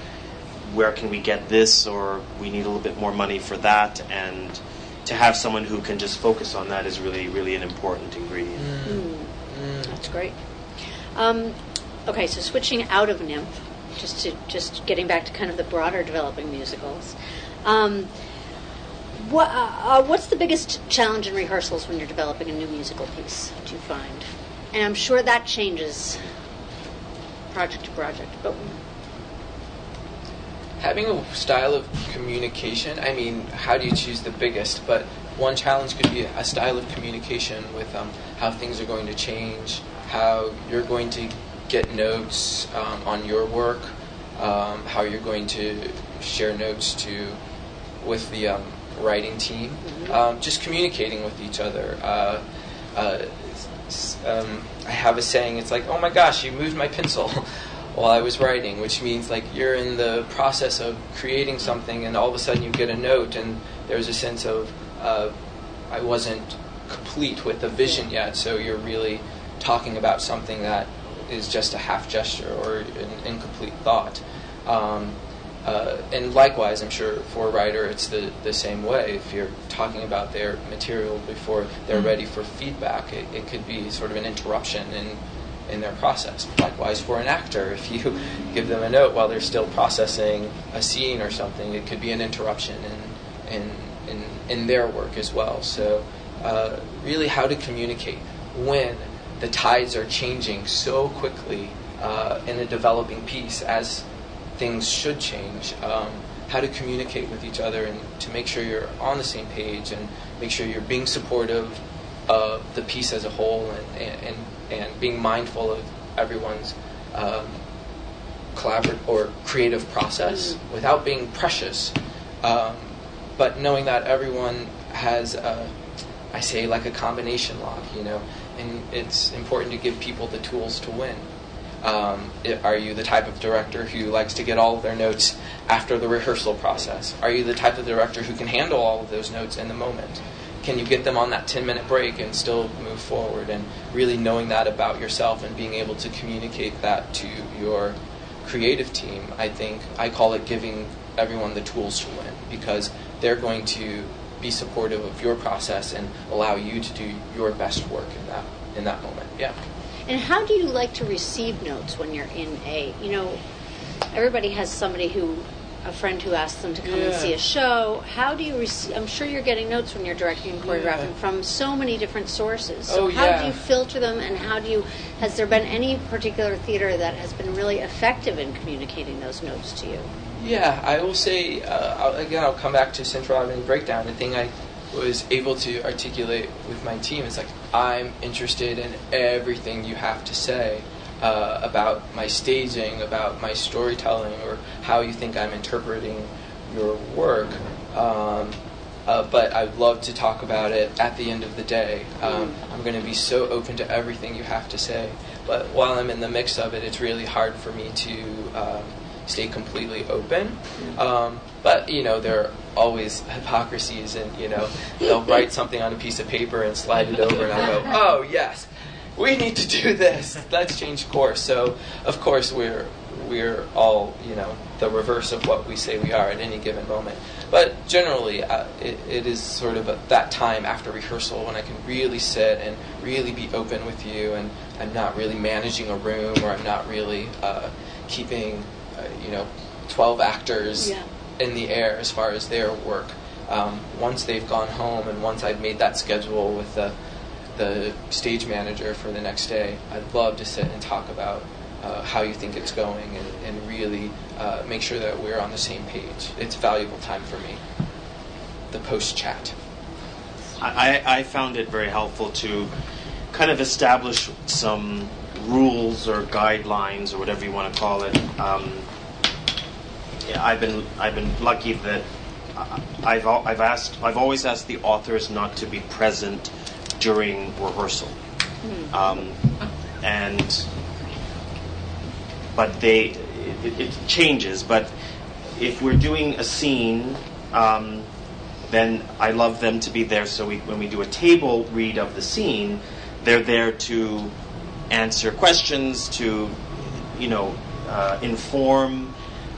where can we get this or we need a little bit more money for that and to have someone who can just focus on that is really really an important ingredient That's great. Um, okay, so switching out of NYMF just to just getting back to kind of the broader developing musicals. Um, what, uh, uh, what's the biggest challenge in rehearsals when you're developing a new musical piece? Do you find? And I'm sure that changes project to project, but Having a style of communication, I mean, how do you choose the biggest? But one challenge could be a style of communication with um, how things are going to change, how you're going to get notes um, on your work, um, how you're going to share notes to with the um, writing team. Um, just communicating with each other. Uh, uh, um, I have a saying. It's like, oh my gosh, you moved my pencil while I was writing, which means like you're in the process of creating something, and all of a sudden you get a note, and there's a sense of uh, I wasn't complete with the vision yet. So you're really talking about something that is just a half gesture or an incomplete thought. Um, uh, and likewise, I'm sure for a writer, it's the, the same way. If you're talking about their material before they're mm-hmm. ready for feedback, it, it could be sort of an interruption in, in their process. Likewise, for an actor, if you give them a note while they're still processing a scene or something, it could be an interruption in, in, in, in their work as well. So, uh, really, how to communicate when the tides are changing so quickly uh, in a developing piece as things should change. Um, how to communicate with each other and to make sure you're on the same page and make sure you're being supportive of the piece as a whole and, and, and being mindful of everyone's um, collaborative or creative process mm-hmm. without being precious, um, but knowing that everyone has, a, I say, like a combination lock, you know, and it's important to give people the tools to win. Um, are you the type of director who likes to get all of their notes after the rehearsal process? Are you the type of director who can handle all of those notes in the moment? Can you get them on that 10 minute break and still move forward? And really knowing that about yourself and being able to communicate that to your creative team, I think I call it giving everyone the tools to win because they're going to be supportive of your process and allow you to do your best work in that in that moment. Yeah. And how do you like to receive notes when you're in a, you know, everybody has somebody who, a friend who asks them to come yeah. and see a show. How do you receive, I'm sure you're getting notes when you're directing and choreographing yeah. from so many different sources. So oh, how yeah. do you filter them and how do you, has there been any particular theater that has been really effective in communicating those notes to you? Yeah, I will say, uh, I'll, again, I'll come back to Central Avenue Breakdown. The thing I was able to articulate with my team is like I'm interested in everything you have to say uh, about my staging, about my storytelling, or how you think I'm interpreting your work. Um, uh, but I'd love to talk about it at the end of the day. Um. I'm going to be so open to everything you have to say. But while I'm in the mix of it, it's really hard for me to um, stay completely open. Um, but you know, there are always hypocrisies, and you know, they'll write something on a piece of paper and slide it over, and I'll go, "Oh yes, we need to do this. Let's change course." So, of course, we're we're all you know the reverse of what we say we are at any given moment. But generally, uh, it, it is sort of a, that time after rehearsal when I can really sit and really be open with you, and I'm not really managing a room, or I'm not really uh, keeping, uh, you know, 12 actors yeah in the air as far as their work. Um, once they've gone home and once I've made that schedule with the the stage manager for the next day, I'd love to sit and talk about uh, how you think it's going and, and really uh, make sure that we're on the same page. It's valuable time for me. The post chat. I, I found it very helpful to kind of establish some rules or guidelines or whatever you want to call it. Um, I've been I've been lucky that I've I've asked I've always asked the authors not to be present during rehearsal, mm-hmm. um, and but they it, it, changes. But if we're doing a scene, um, then I love them to be there. So we, when we do a table read of the scene, they're there to answer questions, to you know uh, inform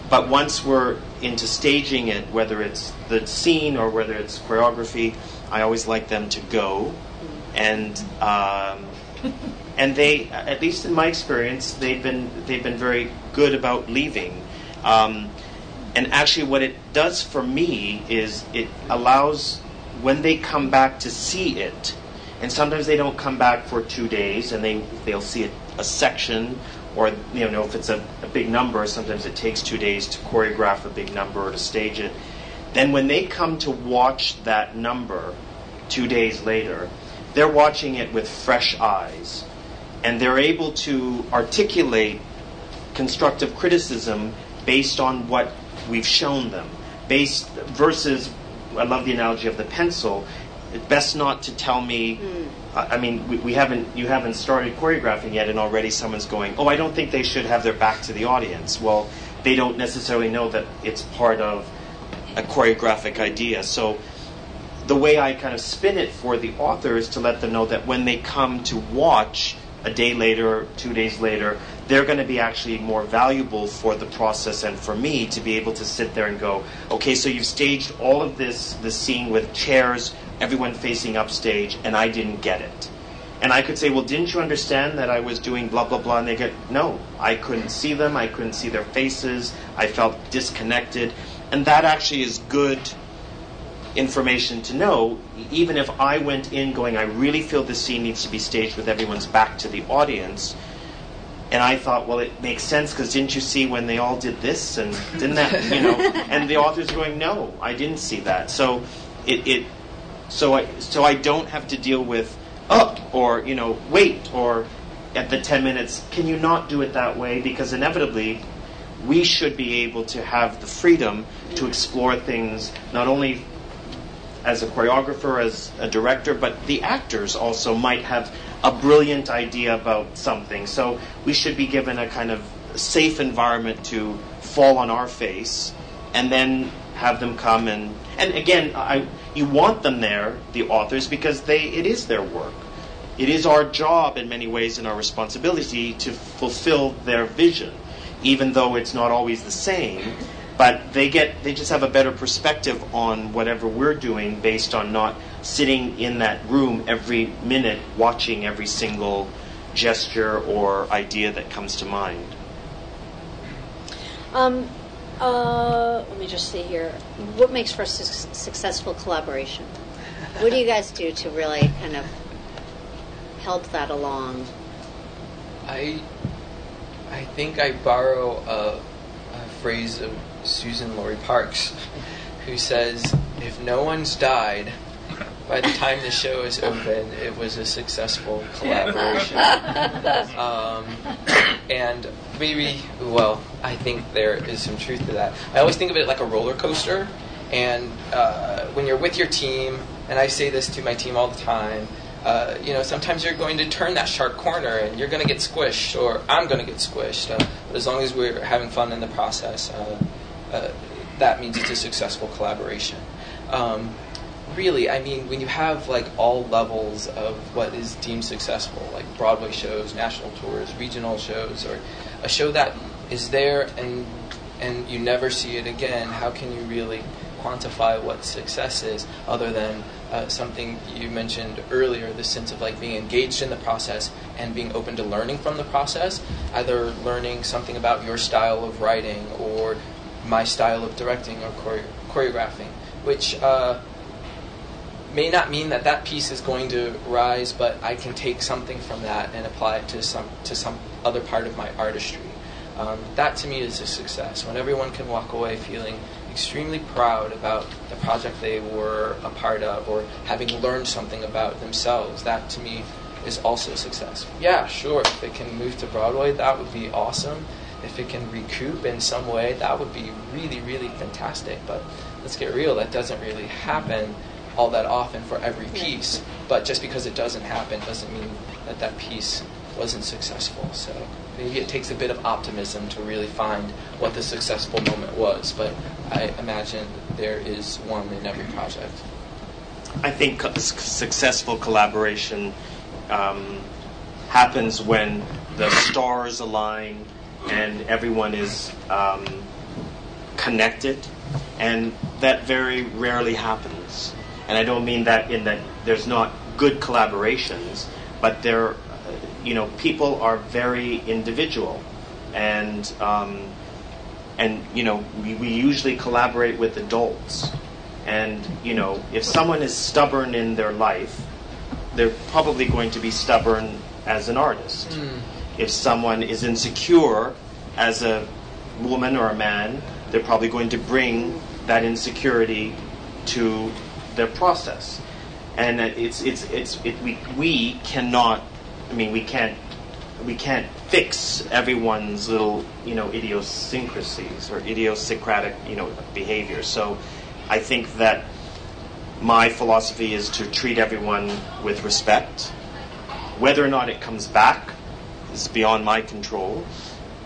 but once we're into staging it, whether it's the scene or whether it's choreography, I always like them to go, and um, and they, at least in my experience, they've been they've been very good about leaving. Um, and actually, what it does for me is it allows when they come back to see it, and sometimes they don't come back for two days, and they they'll see a, a section or you know if it's a, a, big number sometimes it takes two days to choreograph a big number or to stage it. Then when they come to watch that number two days later they're watching it with fresh eyes. And they're able to articulate constructive criticism based on what we've shown them. Based versus i love the analogy of the pencil best not to tell me mm. I mean, we, we, haven't you haven't started choreographing yet, and already someone's going, "Oh, I don't think they should have their back to the audience." Well, they don't necessarily know that it's part of a choreographic idea. So, the way I kind of spin it for the author is to let them know that when they come to watch a day later, two days later, they're going to be actually more valuable for the process and for me to be able to sit there and go, okay, so you've staged all of this, this scene with chairs everyone facing upstage, and I didn't get it. And I could say, well, didn't you understand that I was doing blah, blah, blah? And they get, no, I couldn't see them. I couldn't see their faces. I felt disconnected. And that actually is good information to know, even if I went in going, I really feel this scene needs to be staged with everyone's back to the audience. And I thought, well, it makes sense because didn't you see when they all did this and didn't that, you know? and the author's going, no, I didn't see that. So it, it so I, so I don't have to deal with up or you know wait or at the 10 minutes can you not do it that way because inevitably we should be able to have the freedom to explore things not only as a choreographer as a director but the actors also might have a brilliant idea about something so we should be given a kind of safe environment to fall on our face and then have them come and and again I you want them there, the authors, because they it is their work. It is our job in many ways and our responsibility to fulfill their vision, even though it's not always the same. But they get they just have a better perspective on whatever we're doing based on not sitting in that room every minute watching every single gesture or idea that comes to mind. Um, uh, let me just see here. What makes for a su- successful collaboration? What do you guys do to really kind of help that along? I, I think I borrow a, a phrase of Suzan-Lori Parks, who says, "If no one's died." By the time the show is open, it was a successful collaboration. um, and maybe, well, I think there is some truth to that. I always think of it like a roller coaster. And uh, when you're with your team, and I say this to my team all the time, uh, you know, sometimes you're going to turn that sharp corner and you're going to get squished, or I'm going to get squished. Uh, but as long as we're having fun in the process, uh, uh, that means it's a successful collaboration. Um, really, I mean, when you have like all levels of what is deemed successful, like Broadway shows, national tours, regional shows, or a show that is there and and you never see it again, how can you really quantify what success is other than uh, something you mentioned earlier the sense of like being engaged in the process and being open to learning from the process either learning something about your style of writing or my style of directing or chore- choreographing which uh, may not mean that that piece is going to rise, but I can take something from that and apply it to some to some other part of my artistry. Um, that to me is a success. When everyone can walk away feeling extremely proud about the project they were a part of or having learned something about themselves, that to me is also a success. Yeah, sure, if it can move to Broadway, that would be awesome. If it can recoup in some way, that would be really, really fantastic. But let's get real, that doesn't really happen all that often for every piece. But just because it doesn't happen doesn't mean that that piece wasn't successful. So maybe it takes a bit of optimism to really find what the successful moment was. But I imagine there is one in every project. I think successful collaboration um, happens when the stars align and everyone is um, connected, and that very rarely happens. And I don't mean that in that there's not good collaborations, but there, you know, people are very individual, and um, and you know, we, we usually collaborate with adults, and you know, if someone is stubborn in their life, they're probably going to be stubborn as an artist. Mm. If someone is insecure as a woman or a man, they're probably going to bring that insecurity to their process. And it's, it's, it's, it, we, we cannot, I mean, we can't, we can't fix everyone's little, you know, idiosyncrasies or idiosyncratic, you know, behavior. So I think that my philosophy is to treat everyone with respect Whether or not it comes back is beyond my control.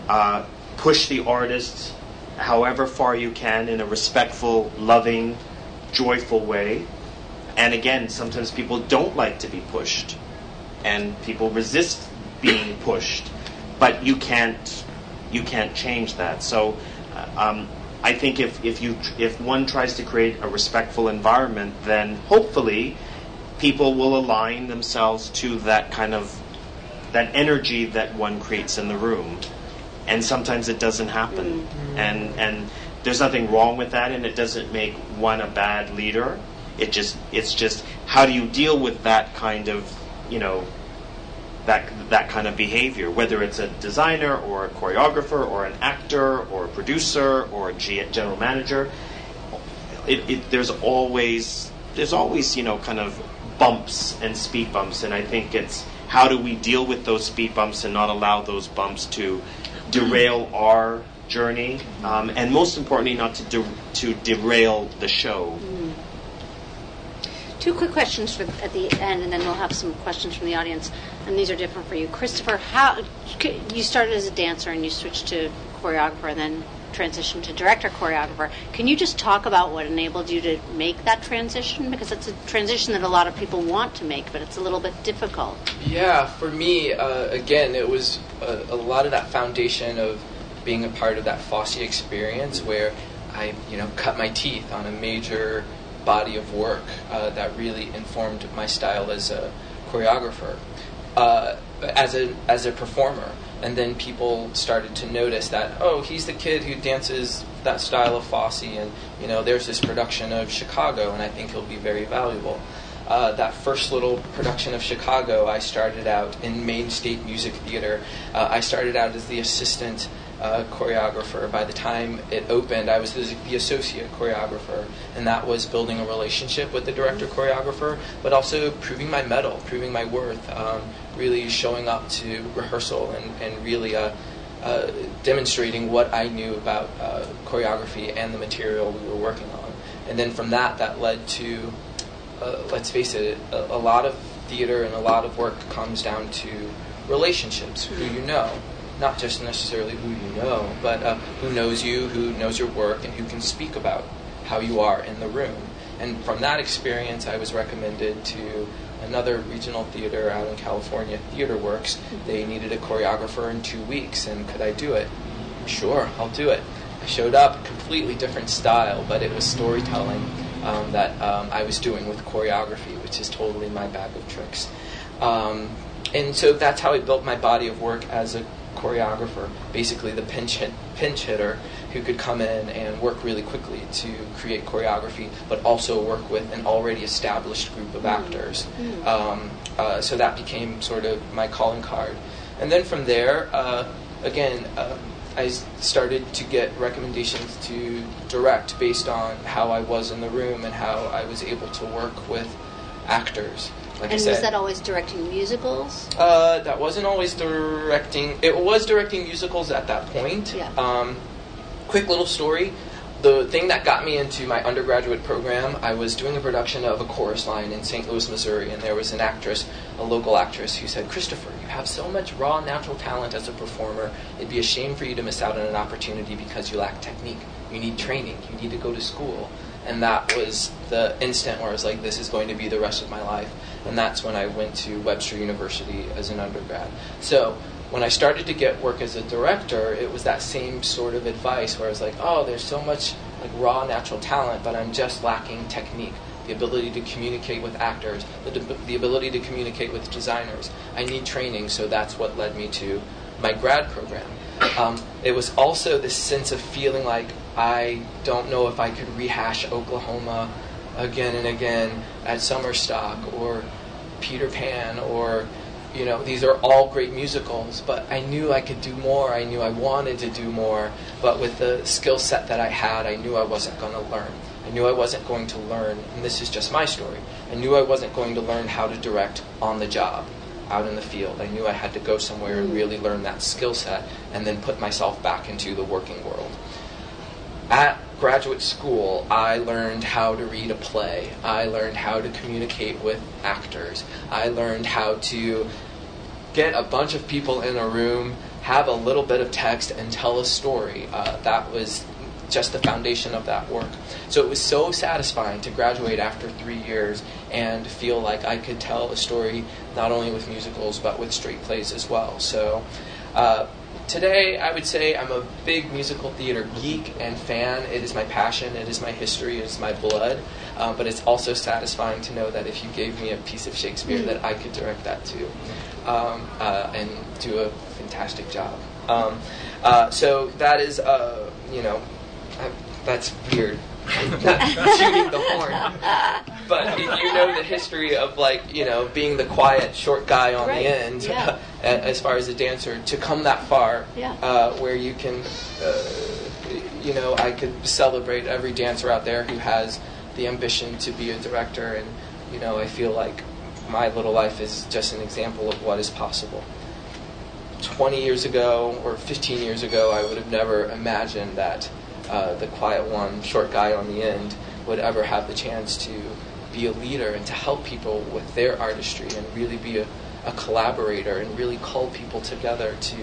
Uh, push the artist however far you can in a respectful, loving, joyful way. And again, sometimes people don't like to be pushed, and people resist being pushed, but you can't you can't change that. So. uh, Um, I think if, if you if one tries to create a respectful environment, then hopefully people will align themselves to that kind of that energy that one creates in the room. And sometimes it doesn't happen. And and there's nothing wrong with that and it doesn't make one a bad leader. It just it's just how do you deal with that kind of, you know, that that kind of behavior, whether it's a designer or a choreographer or an actor or a producer or a general manager. It, it, there's always there's always you know kind of bumps and speed bumps, and I think it's how do we deal with those speed bumps and not allow those bumps to derail our journey, um, and most importantly, not to de- to derail the show. Two quick questions for, at the end, and then we'll have some questions from the audience. And these are different for you, Christopher. How you started as a dancer and you switched to choreographer, and then transitioned to director choreographer. Can you just talk about what enabled you to make that transition? Because it's a transition that a lot of people want to make, but it's a little bit difficult. Yeah, for me, uh, again, it was a, a lot of that foundation of being a part of that Fosse experience where I, you know, cut my teeth on a major body of work uh, that really informed my style as a choreographer, uh, as a as a performer. And then people started to notice that oh, he's the kid who dances that style of Fosse, and you know, there's this production of Chicago, and I think he'll be very valuable. Uh, that first little production of Chicago, I started out in Maine State Music Theater. Uh, I started out as the assistant uh, choreographer. By the time it opened, I was the, the associate choreographer, and that was building a relationship with the director choreographer, but also proving my mettle, proving my worth, um, really showing up to rehearsal and, and really uh, uh, demonstrating what I knew about uh, choreography and the material we were working on. And then from that, that led to, uh, let's face it, a, a lot of theater and a lot of work comes down to relationships, who you know not just necessarily who you know, but uh, who knows you, who knows your work, and who can speak about how you are in the room. And from that experience, I was recommended to another regional theater out in California, TheatreWorks. They needed a choreographer in two weeks, and could I do it? Sure, I'll do it. I showed up, completely different style, but it was storytelling um, that um, I was doing with choreography, which is totally my bag of tricks. Um, and so that's how I built my body of work as a choreographer, basically the pinch hit, pinch hitter who could come in and work really quickly to create choreography, but also work with an already established group of actors. Um, uh, so that became sort of my calling card. And then from there, uh, again, uh, I started to get recommendations to direct based on how I was in the room and how I was able to work with actors. Like I and said, was that always directing musicals? uh, that wasn't always directing. It was directing musicals at that point. Yeah. Um, quick little story. The thing that got me into my undergraduate program, I was doing a production of a chorus line in St. Louis, Missouri, and there was an actress, a local actress, who said, Christopher, you have so much raw natural talent as a performer. It'd be a shame for you to miss out on an opportunity because you lack technique. You need training. You need to go to school. And that was the instant where I was like, this is going to be the rest of my life. And that's when I went to Webster University as an undergrad. So when I started to get work as a director, it was that same sort of advice where I was like, oh, there's so much like raw natural talent, but I'm just lacking technique. The ability to communicate with actors, the, the ability to communicate with designers. I need training, so that's what led me to my grad program. Um, it was also this sense of feeling like I don't know if I could rehash Oklahoma again and again at Summer Stock or Peter Pan or you know these are all great musicals but I knew I could do more. I knew I wanted to do more but with the skill set that I had I knew I wasn't going to learn. I knew I wasn't going to learn and this is just my story. I knew I wasn't going to learn how to direct on the job out in the field. I knew I had to go somewhere and really learn that skill set and then put myself back into the working world. At graduate school, I learned how to read a play. I learned how to communicate with actors. I learned how to get a bunch of people in a room, have a little bit of text, and tell a story. Uh, that was just the foundation of that work. So it was so satisfying to graduate after three years and feel like I could tell a story not only with musicals but with straight plays as well. So uh, today I would say I'm a big musical theater geek and fan. It is my passion, it is my history, it is my blood. Uh, but it's also satisfying to know that if you gave me a piece of Shakespeare, that I could direct that too, um, uh, and do a fantastic job. Um, uh, so that is, uh, you know, that's weird. Shooting the horn. But if you know the history of like you know being the quiet short guy on Right, the end, yeah. as far as a dancer, to come that far, Yeah. uh, where you can, uh, you know, I could celebrate every dancer out there who has the ambition to be a director, and you know, I feel like my little life is just an example of what is possible. 20 years ago or 15 years ago, I would have never imagined that uh, the quiet one, short guy on the end, would ever have the chance to be a leader and to help people with their artistry and really be a, a collaborator and really call people together to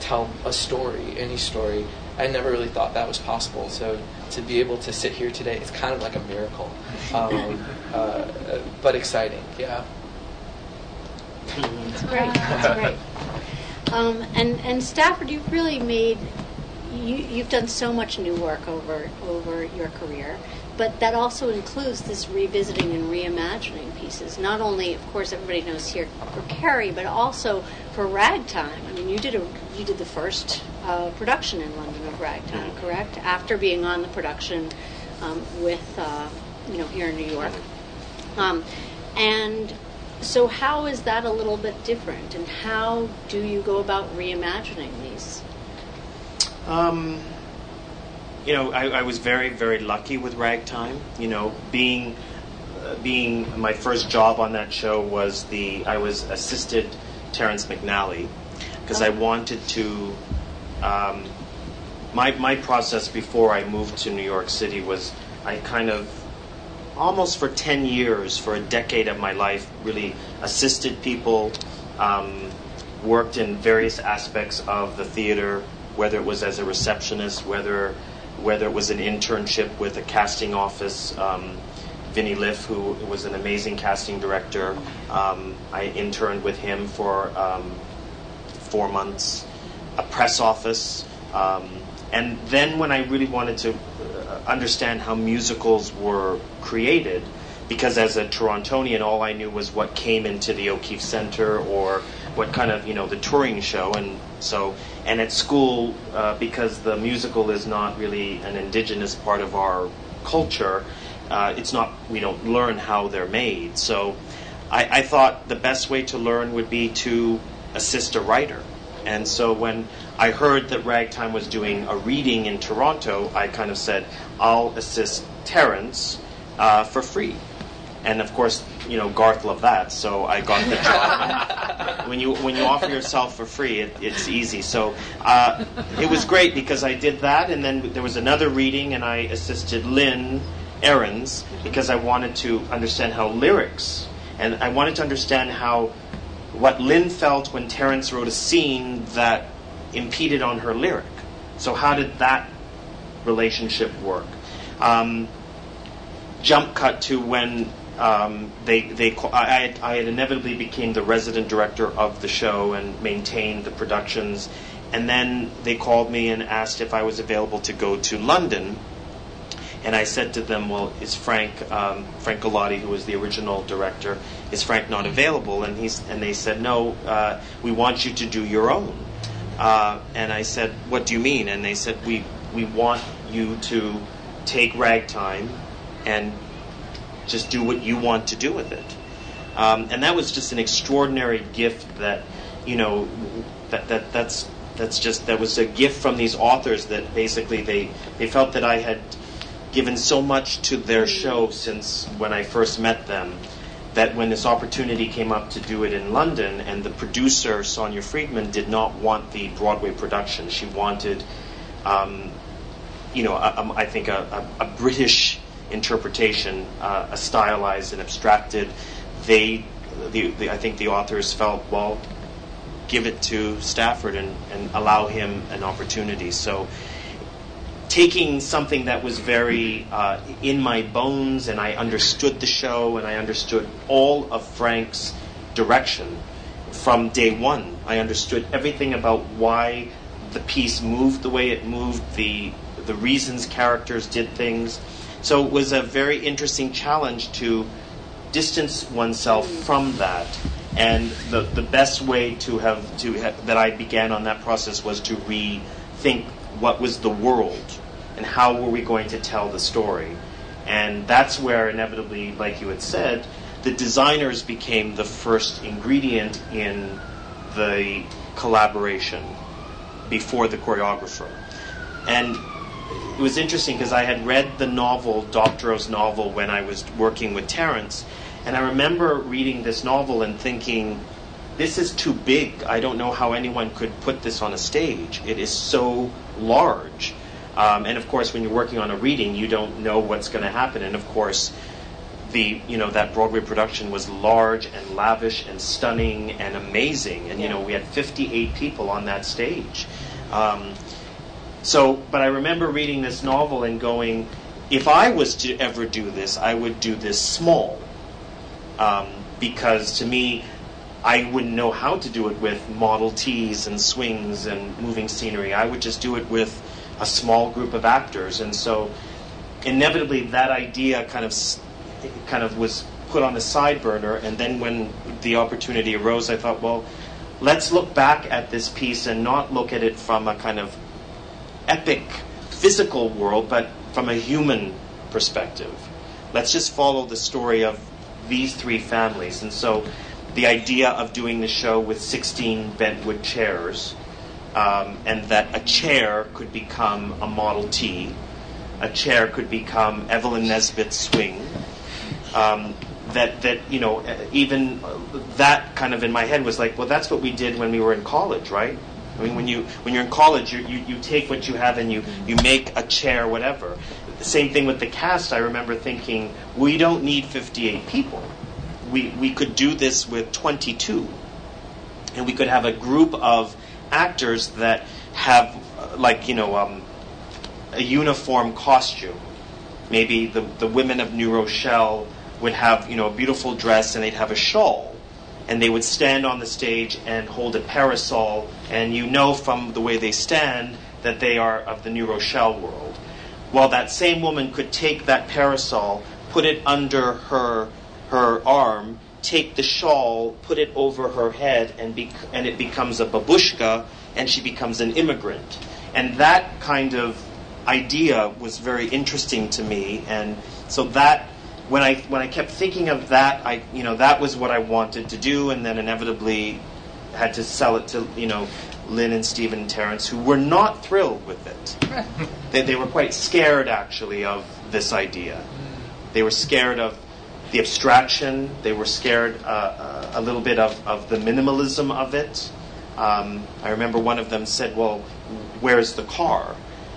tell a story, any story. I never really thought that was possible. So to be able to sit here today, it's kind of like a miracle, um, uh, but exciting. Yeah. That's great. That's great. Um, and and Stafford, you've really made you you've done so much new work over over your career, but that also includes this revisiting and reimagining pieces. Not only, of course, everybody knows here for Carrie, but also for Ragtime. I mean, you did a you did the first uh, production in London of Ragtime, correct? After being on the production um, with uh, you know here in New York. Um, and so, how is that a little bit different, and how do you go about reimagining these? Um, you know, I, I was very, very lucky with Ragtime. You know, being uh, being my first job on that show was the I was assisted Terrence McNally because I wanted to. Um, my my process before I moved to New York City was I kind of almost for 10 years, for a decade of my life, really assisted people, um, worked in various aspects of the theater, whether it was as a receptionist, whether whether it was an internship with a casting office. Um, Vinny Liff, who was an amazing casting director, um, I interned with him for um, four months. A press office. Um, and then when I really wanted to uh, understand how musicals were created, because as a Torontonian, all I knew was what came into the O'Keefe Center or what kind of, you know, the touring show. And so, and at school, uh, because the musical is not really an indigenous part of our culture, uh, it's not, we don't learn how they're made. So I, I thought the best way to learn would be to assist a writer. And so when I heard that Ragtime was doing a reading in Toronto, I kind of said, I'll assist Terrence uh, for free. And of course, you know, Garth loved that, so I got the job. when you when you offer yourself for free, it, it's easy. So uh, it was great because I did that, and then there was another reading, and I assisted Lynn Ahrens because I wanted to understand how lyrics, and I wanted to understand how what Lynn felt when Terrence wrote a scene that impeded on her lyric. So how did that relationship work? Um, jump cut to when um, they they I, I had inevitably became the resident director of the show and maintained the productions, and then they called me and asked if I was available to go to London. And I said to them, "Well, is Frank um, Frank Galati, who was the original director, is Frank not available?" And he's and they said, "No, uh, we want you to do your own." Uh, and I said, "What do you mean?" And they said, "We we want you to take Ragtime and just do what you want to do with it." Um, and that was just an extraordinary gift that you know that that that's that's just that was a gift from these authors that basically they they felt that I had given so much to their show since when I first met them that when this opportunity came up to do it in London, and the producer Sonia Friedman did not want the Broadway production, she wanted, um, you know, a, a, I think a, a, a British interpretation, uh, a stylized and abstracted. They, the, the, I think the authors felt, well, give it to Stafford and, and allow him an opportunity. So taking something that was very uh, in my bones and I understood the show and I understood all of Frank's direction from day one. I understood everything about why the piece moved the way it moved, the the reasons characters did things. So it was a very interesting challenge to distance oneself from that. And the, the best way to have to have, that I began on that process was to rethink what was the world and how were we going to tell the story. And that's where inevitably, like you had said, the designers became the first ingredient in the collaboration before the choreographer. And it was interesting because I had read the novel, Doctorow's novel, when I was working with Terrence, and I remember reading this novel and thinking, this is too big. I don't know how anyone could put this on a stage. It is so large. Um, and of course, when you're working on a reading, you don't know what's going to happen. And of course, the you know that Broadway production was large and lavish and stunning and amazing. And you know we had 58 people on that stage. Um, so, but I remember reading this novel and going, if I was to ever do this, I would do this small um, because to me, I wouldn't know how to do it with Model Ts and swings and moving scenery. I would just do it with a small group of actors, and so inevitably that idea kind of kind of was put on the side burner. And then when the opportunity arose, I thought, well, let's look back at this piece and not look at it from a kind of epic physical world, but from a human perspective. Let's just follow the story of these three families. And so the idea of doing the show with 16 bentwood chairs, um, and that a chair could become a Model T, a chair could become Evelyn Nesbit's swing. Um, that that you know even that kind of in my head was like well that's what we did when we were in college right I mean when you when you're in college you, you, you take what you have and you, you make a chair whatever. Same thing with the cast I remember thinking we don't need 58 people. We, we could do this with 22 and we could have a group of actors that have like you know um, a uniform costume. Maybe the, the women of New Rochelle would have you know a beautiful dress and they'd have a shawl and they would stand on the stage and hold a parasol and you know from the way they stand that they are of the New Rochelle world. While that same woman could take that parasol put it under her her arm take the shawl put it over her head and bec- and it becomes a babushka and she becomes an immigrant. And that kind of idea was very interesting to me and so that when I when I kept thinking of that, I you know that was what I wanted to do, and then inevitably had to sell it to you know Lynn and Stephen and Terrence, who were not thrilled with it. they, they were quite scared actually of this idea. They were scared of the abstraction. They were scared uh, uh, a little bit of, of the minimalism of it. Um, I remember one of them said, "Well, where's the car?"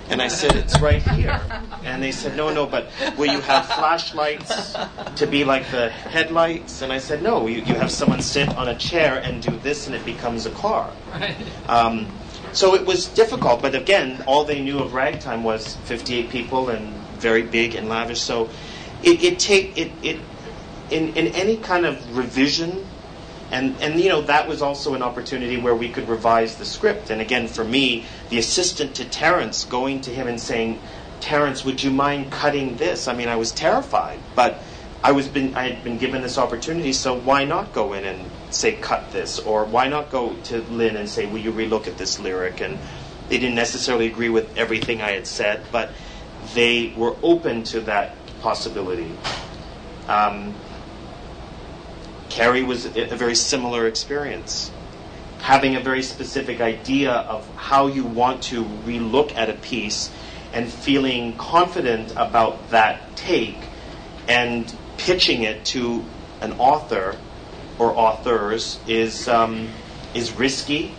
And I said, It's right here. And they said, No, no, but will you have flashlights to be like the headlights? And I said, No, you, you have someone sit on a chair and do this and it becomes a car. Um, so it was difficult, but again, all they knew of ragtime was 58 people and very big and lavish. So it, it take it, it in, in any kind of revision and, and you know that was also an opportunity where we could revise the script. And again, for me, the assistant to Terrence going to him and saying, "Terrence, would you mind cutting this?" I mean, I was terrified, but I was been I had been given this opportunity, so why not go in and say cut this, or why not go to Lynn and say, "Will you relook at this lyric?" And they didn't necessarily agree with everything I had said, but they were open to that possibility. Um, Carrie was a very similar experience. Having a very specific idea of how you want to relook at a piece and feeling confident about that take and pitching it to an author or authors is, um, is risky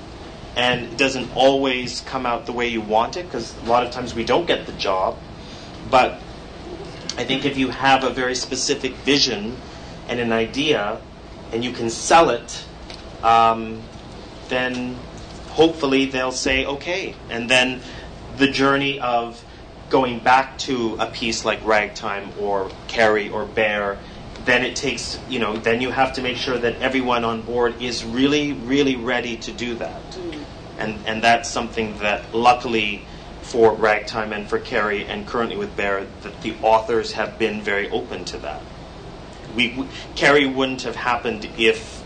and it doesn't always come out the way you want it because a lot of times we don't get the job. But I think if you have a very specific vision and an idea, and you can sell it, um, then hopefully they'll say okay. And then the journey of going back to a piece like Ragtime or Carrie or Bear, then it takes, you know, then you have to make sure that everyone on board is really, really ready to do that. Mm. And, and that's something that luckily for Ragtime and for Carrie and currently with Bear, that the authors have been very open to that. We, we Carrie wouldn't have happened if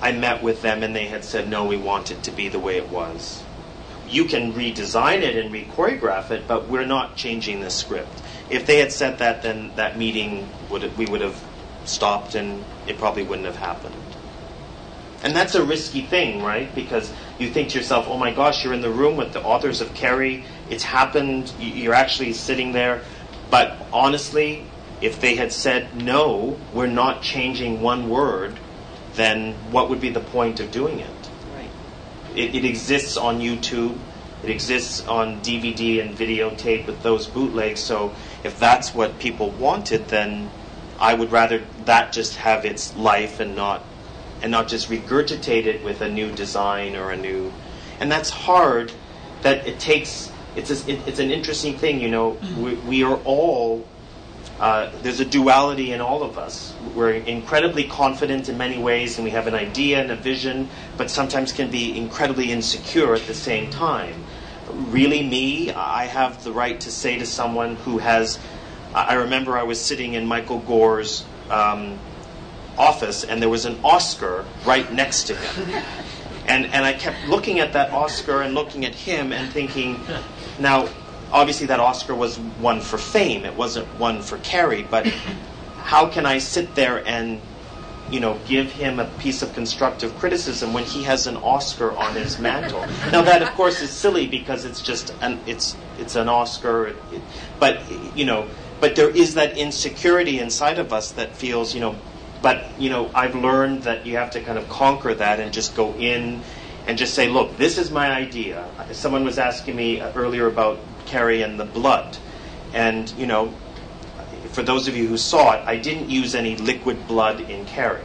I met with them and they had said, no, we want it to be the way it was you can redesign it and re-choreograph it, but we're not changing the script. If they had said that, then that meeting would we would have stopped, and it probably wouldn't have happened. And that's a risky thing, right? Because you think to yourself, "Oh my gosh, you're in the room with the authors of Carrie. It's happened. You're actually sitting there." But honestly, if they had said no, we're not changing one word, then what would be the point of doing it? It, it exists on YouTube. It exists on DVD and videotape with those bootlegs. So if that's what people wanted, then I would rather that just have its life and not and not just regurgitate it with a new design or a new. And that's hard. That it takes. It's a, it, it's an interesting thing, you know. Mm-hmm. We, we are all uh, there's a duality in all of us. We're incredibly confident in many ways, and we have an idea and a vision, but sometimes can be incredibly insecure at the same time. Really, me, I have the right to say to someone who has. I remember I was sitting in Michael Gore's um, office, and there was an Oscar right next to him. And, and I kept looking at that Oscar and looking at him and thinking, now, obviously that Oscar was one for fame. It wasn't one for Carrie. But how can I sit there and you know, give him a piece of constructive criticism when he has an Oscar on his mantle. now that, of course, is silly because it's just an it's it's an Oscar, it, it, but you know, but there is that insecurity inside of us that feels, you know, but you know, I've learned that you have to kind of conquer that and just go in and just say, look, this is my idea. Someone was asking me earlier about Carrie and the blood. And, you know, for those of you who saw it, I didn't use any liquid blood in Carrie.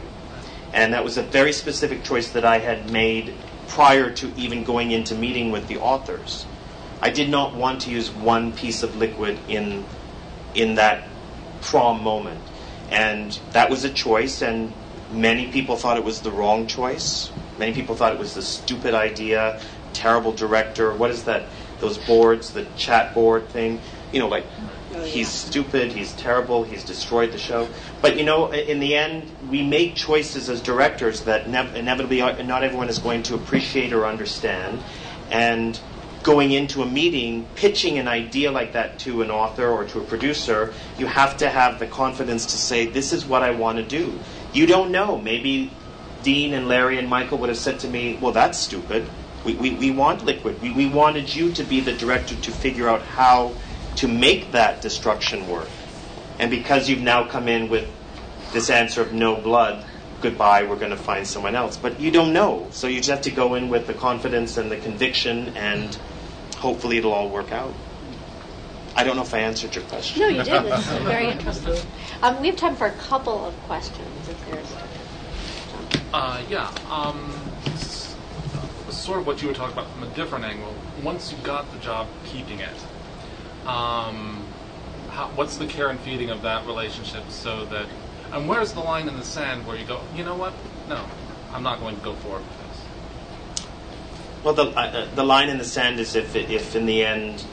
And that was a very specific choice that I had made prior to even going into meeting with the authors. I did not want to use one piece of liquid in, in that prom moment. And that was a choice, and many people thought it was the wrong choice. Many people thought it was the stupid idea, terrible director. What is that? Those boards, the chat board thing. You know, like oh, he's stupid, he's terrible, he's destroyed the show. But you know, in the end, we make choices as directors that inevitably uh, not everyone is going to appreciate or understand. And going into a meeting, pitching an idea like that to an author or to a producer, you have to have the confidence to say, This is what I want to do. You don't know. Maybe Dean and Larry and Michael would have said to me, Well, that's stupid. We, we, we want liquid. We, we wanted you to be the director to figure out how to make that destruction work. And because you've now come in with this answer of no blood, goodbye, we're going to find someone else. But you don't know. So you just have to go in with the confidence and the conviction, and hopefully it'll all work out. I don't know if I answered your question. No, you did. This is very interesting. Um, we have time for a couple of questions, if there's. Uh, yeah. Um, sort of what you were talking about from a different angle. Once you got the job keeping it, um, how, what's the care and feeding of that relationship so that, and where's the line in the sand where you go, you know what? No, I'm not going to go forward with this. Well, the, uh, the line in the sand is if, if in the end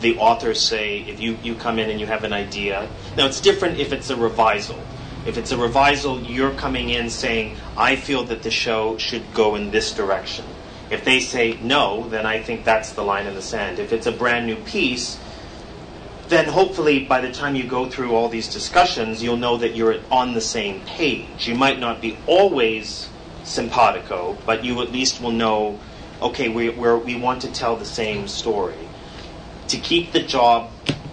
the authors say, if you, you come in and you have an idea. Now, it's different if it's a revisal if it's a revisal, you're coming in saying, I feel that the show should go in this direction. If they say no, then I think that's the line in the sand. If it's a brand new piece, then hopefully by the time you go through all these discussions, you'll know that you're on the same page. You might not be always simpatico, but you at least will know, okay, we, we want to tell the same story. To keep the job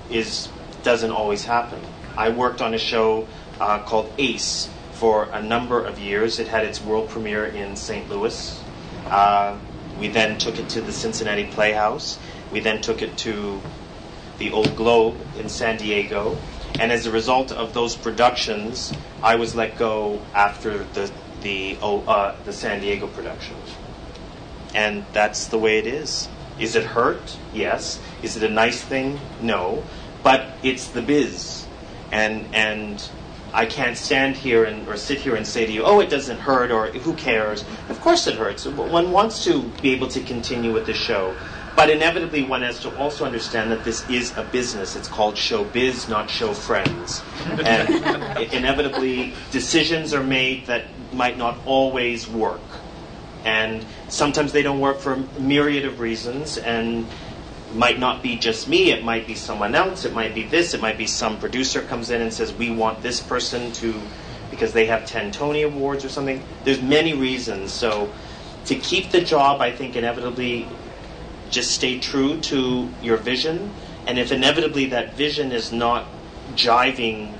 is doesn't always happen. I worked on a show uh, called Ace for a number of years. It had its world premiere in St. Louis. Uh, we then took it to the Cincinnati Playhouse. We then took it to the Old Globe in San Diego. And as a result of those productions, I was let go after the, the oh, uh, the San Diego production, and that's the way it is. Is it hurt? Yes. Is it a nice thing? No. But it's the biz, and and I can't stand here and or sit here and say to you, oh, it doesn't hurt, or who cares? Of course it hurts. One wants to be able to continue with the show. But inevitably, one has to also understand that this is a business. It's called show biz, not show friends. And inevitably, decisions are made that might not always work. And sometimes they don't work for a myriad of reasons. And might not be just me, it might be someone else, it might be this, it might be some producer comes in and says, we want this person to, because they have 10 Tony Awards or something. There's many reasons. So to keep the job, I think inevitably just stay true to your vision. And if inevitably that vision is not jiving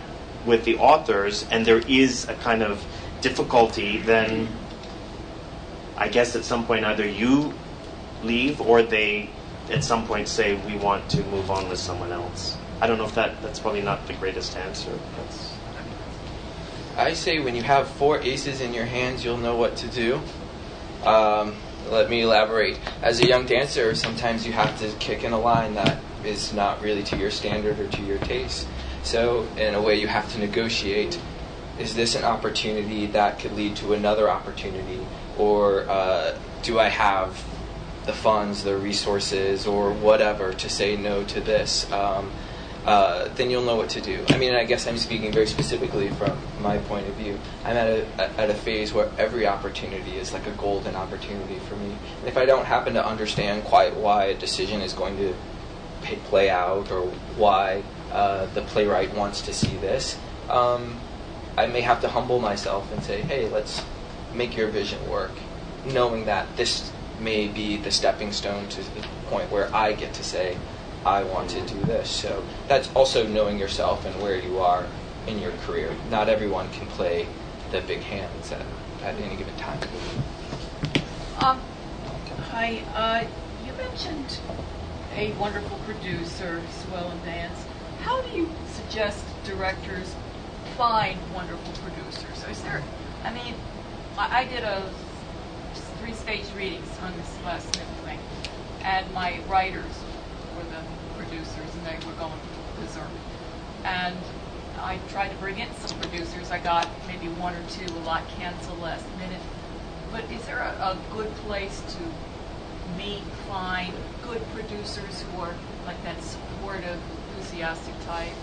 with the authors and there is a kind of difficulty, then I guess at some point either you leave or they at some point say we want to move on with someone else. I don't know if that that's probably not the greatest answer. I say when you have four aces in your hands, you'll know what to do. Um, let me elaborate. As a young dancer, sometimes you have to kick in a line that is not really to your standard or to your taste. So, in a way, you have to negotiate is this an opportunity that could lead to another opportunity? Or uh, do I have the funds, the resources, or whatever to say no to this, um, uh, then you'll know what to do. I mean, I guess I'm speaking very specifically from my point of view. I'm at a, at a phase where every opportunity is like a golden opportunity for me. And if I don't happen to understand quite why a decision is going to pay, play out or why uh, the playwright wants to see this, um, I may have to humble myself and say, hey, let's make your vision work, knowing that this may be the stepping stone to the point where I get to say, I want to do this. So that's also knowing yourself and where you are in your career. Not everyone can play the big hands at, at any given time. Um, hi, uh, you mentioned a wonderful producer, Swell and Dance. How do you suggest directors find wonderful producers? Is there, I mean, I, I did a three stage readings on this last thing, and my writers were the producers, and they were going berserk. And I tried to bring in some producers. I got maybe one or two, a lot canceled last minute. But is there a, a good place to meet, find good producers who are like that supportive, enthusiastic type?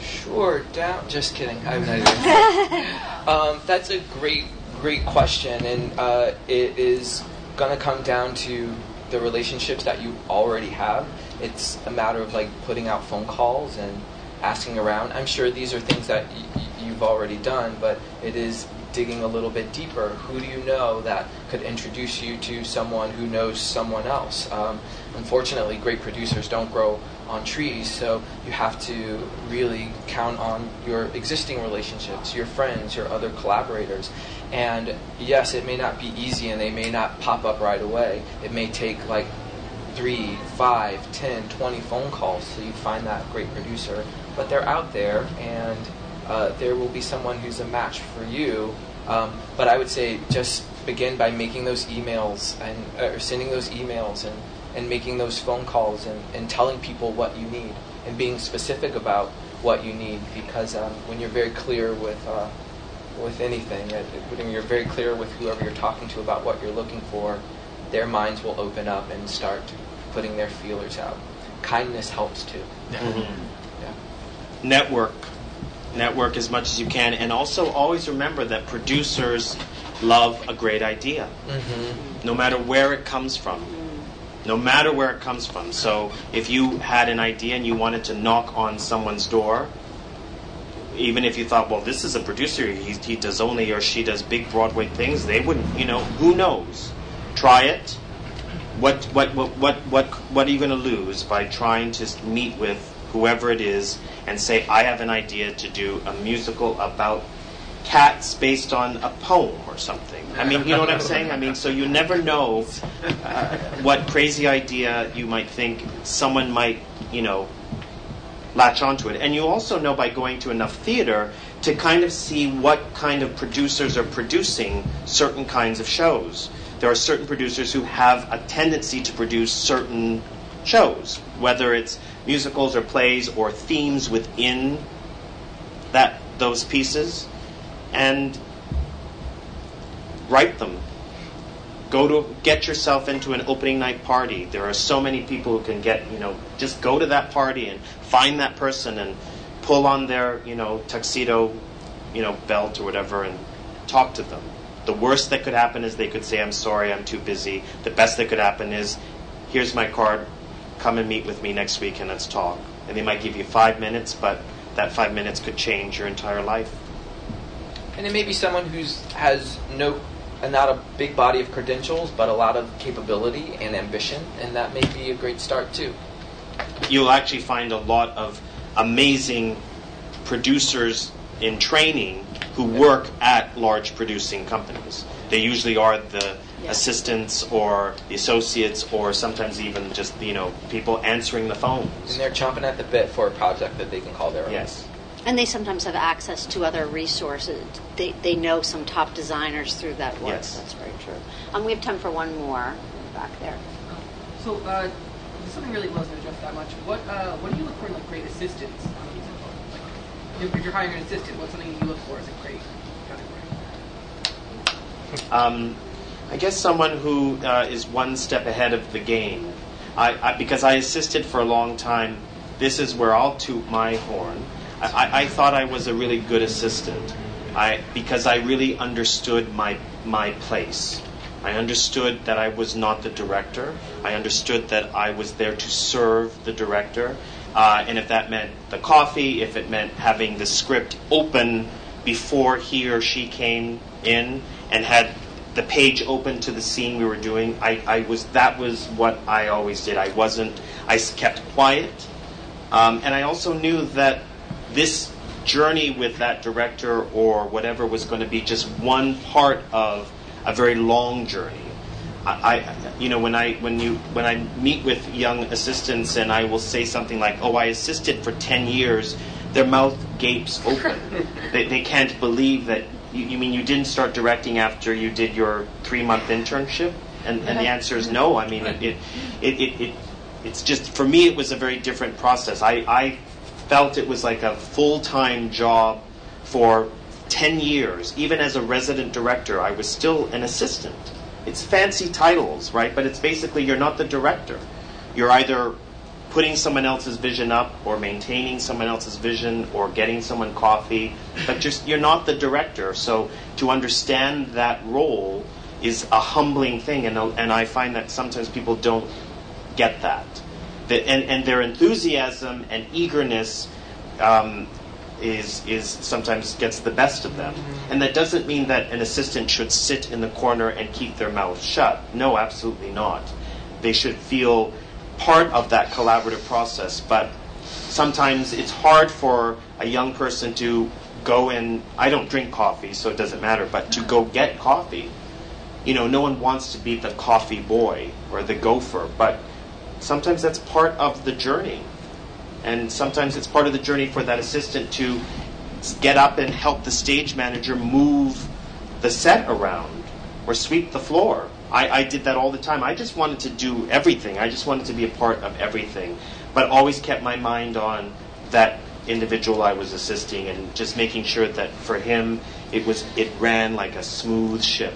Sure, down. Just kidding. I'm not. um, that's a great great question, and uh, it is going to come down to the relationships that you already have. It's a matter of like putting out phone calls and asking around. I'm sure these are things that y- you've already done, but it is digging a little bit deeper. Who do you know that could introduce you to someone who knows someone else? Um, unfortunately, great producers don't grow on trees, so you have to really count on your existing relationships, your friends, your other collaborators. And yes, it may not be easy and they may not pop up right away. It may take like three, five, ten, twenty phone calls till you find that great producer. But they're out there and uh, there will be someone who's a match for you. Um, but I would say just begin by making those emails and or sending those emails and, and making those phone calls and, and telling people what you need and being specific about what you need because um, when you're very clear with uh, with anything. When you're very clear with whoever you're talking to about what you're looking for, their minds will open up and start putting their feelers out. Kindness helps too. Mm-hmm. Yeah. Network. Network as much as you can. And also always remember that producers love a great idea, mm-hmm. no matter where it comes from. No matter where it comes from. So if you had an idea and you wanted to knock on someone's door, even if you thought, well, this is a producer, he, he does only or she does big Broadway things, they wouldn't, you know, who knows? Try it. What, what, what, what, what, what are you going to lose by trying to meet with whoever it is and say, I have an idea to do a musical about cats based on a poem or something. I mean, you know what I'm saying? I mean, so you never know uh, what crazy idea you might think someone might, you know, latch onto it. And you also know by going to enough theater to kind of see what kind of producers are producing certain kinds of shows. There are certain producers who have a tendency to produce certain shows, whether it's musicals or plays or themes within that those pieces, and write them. Go to get yourself into an opening night party. There are so many people who can get, you know, just go to that party and find that person and pull on their, you know, tuxedo, you know, belt or whatever and talk to them. The worst that could happen is they could say, I'm sorry, I'm too busy. The best that could happen is, here's my card, come and meet with me next week and let's talk. And they might give you five minutes, but that five minutes could change your entire life. And it may be someone who's has no, uh, not a big body of credentials, but a lot of capability and ambition, and that may be a great start too. You'll actually find a lot of amazing producers in training who work at large producing companies. They usually are the Yeah. assistants or the associates or sometimes even just you know people answering the phones. And they're chomping at the bit for a project that they can call their own. Yes. And they sometimes have access to other resources. They, they know some top designers through that work. Yes. That's very true. Um, we have time for one more back there. So, uh, something really wasn't addressed that much. What uh, what do you look for in like great assistants on a musical? Like, if, if you're hiring an assistant, what's something you look for as a great category? Um, I guess someone who uh, is one step ahead of the game. I, I, because I assisted for a long time, this is where I'll toot my horn. I, I, thought I was a really good assistant. I, because I really understood my, my place. I understood that I was not the director. I understood that I was there to serve the director. Uh, and if that meant the coffee, if it meant having the script open before he or she came in and had the page open to the scene we were doing, I, I was that was what I always did. I wasn't. I kept quiet, um, and I also knew that this journey with that director or whatever was going to be just one part of a very long journey. I, I, you know, when I when you when I meet with young assistants and I will say something like, "Oh, I assisted for ten years," their mouth gapes open. they, they can't believe that. You, you mean you didn't start directing after you did your three month internship? And, and the answer is no. I mean, it, it, it, it, it it's just for me it was a very different process. I, I felt it was like a full time job for 10 years. Even as a resident director, I was still an assistant. It's fancy titles, right? But it's basically you're not the director. You're either putting someone else's vision up or maintaining someone else's vision or getting someone coffee, but just you're not the director. So to understand that role is a humbling thing, and, and I find that sometimes people don't get that. And, and their enthusiasm and eagerness um, is, is sometimes gets the best of them. And that doesn't mean that an assistant should sit in the corner and keep their mouth shut. No, absolutely not. They should feel part of that collaborative process, but sometimes it's hard for a young person to go and I don't drink coffee, so it doesn't matter, but to go get coffee. You know, no one wants to be the coffee boy or the gopher, but sometimes that's part of the journey. And sometimes it's part of the journey for that assistant to get up and help the stage manager move the set around or sweep the floor. I, I did that all the time. I just wanted to do everything. I just wanted to be a part of everything, but always kept my mind on that individual I was assisting and just making sure that for him it was it ran like a smooth ship.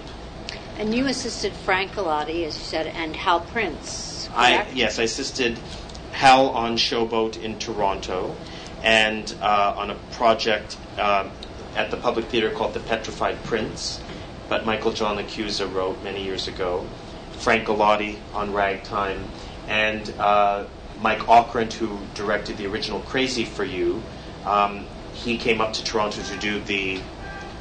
And you assisted Frank Galati, as you said, and Hal Prince. I yes, I assisted Hal on Showboat in Toronto, and uh, on a project um, at the Public Theatre called The Petrified Prince, but Michael John LaChiusa wrote many years ago. Frank Galati on Ragtime, and uh, Mike Ockrent, who directed the original Crazy for You. Um, he came up to Toronto to do the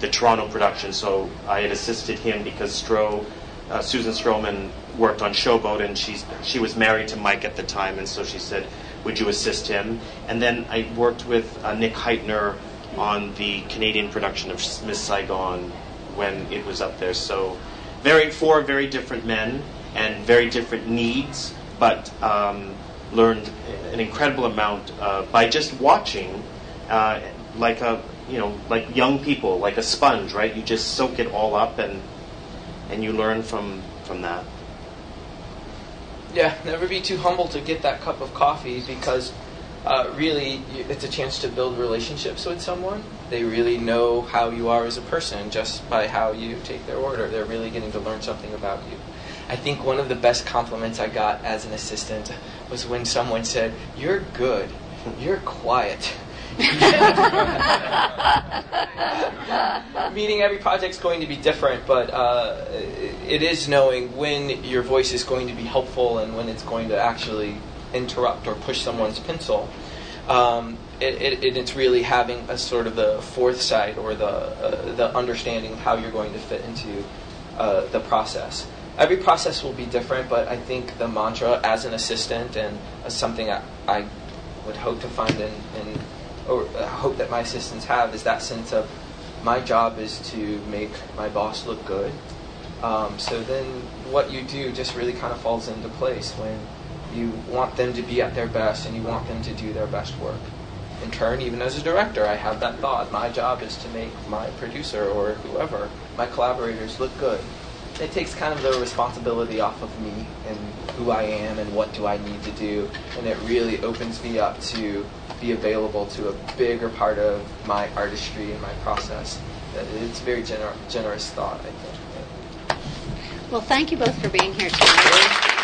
the Toronto production, so I had assisted him because Stroh, uh, Susan Stroman worked on Showboat, and she's she was married to Mike at the time, and so she said, "Would you assist him?" And then I worked with uh, Nick Hytner on the Canadian production of Miss Saigon when it was up there. So, very four very different men and very different needs, but um, learned an incredible amount uh, by just watching, uh, like a you know, like young people, like a sponge, right? You just soak it all up and and you learn from from that. Yeah, never be too humble to get that cup of coffee because uh, really it's a chance to build relationships with someone. They really know how you are as a person just by how you take their order. They're really getting to learn something about you. I think one of the best compliments I got as an assistant was when someone said, You're good, you're quiet. Meaning every project's going to be different, but uh, it is knowing when your voice is going to be helpful and when it's going to actually interrupt or push someone's pencil. Um, it, it, it's really having a sort of the foresight or the uh, the understanding of how you're going to fit into uh, the process. Every process will be different, but I think the mantra as an assistant and something I, I would hope to find in, in or I hope that my assistants have is that sense of my job is to make my boss look good. Um, so then what you do just really kind of falls into place when you want them to be at their best and you want them to do their best work. In turn, even as a director, I have that thought. My job is to make my producer or whoever, my collaborators, look good. It takes kind of the responsibility off of me and who I am and what do I need to do, and it really opens me up to be available to a bigger part of my artistry and my process. It's a very gener- generous thought, I think. Well, thank you both for being here tonight.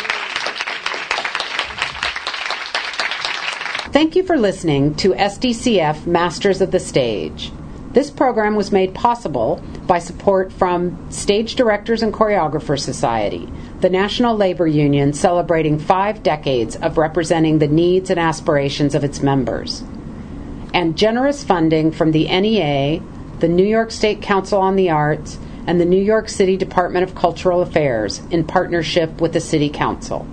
Thank you for listening to SDCF Masters of the Stage. This program was made possible by support from Stage Directors and Choreographers Society, the National Labor Union celebrating five decades of representing the needs and aspirations of its members, and generous funding from the NEA, the New York State Council on the Arts, and the New York City Department of Cultural Affairs in partnership with the City Council.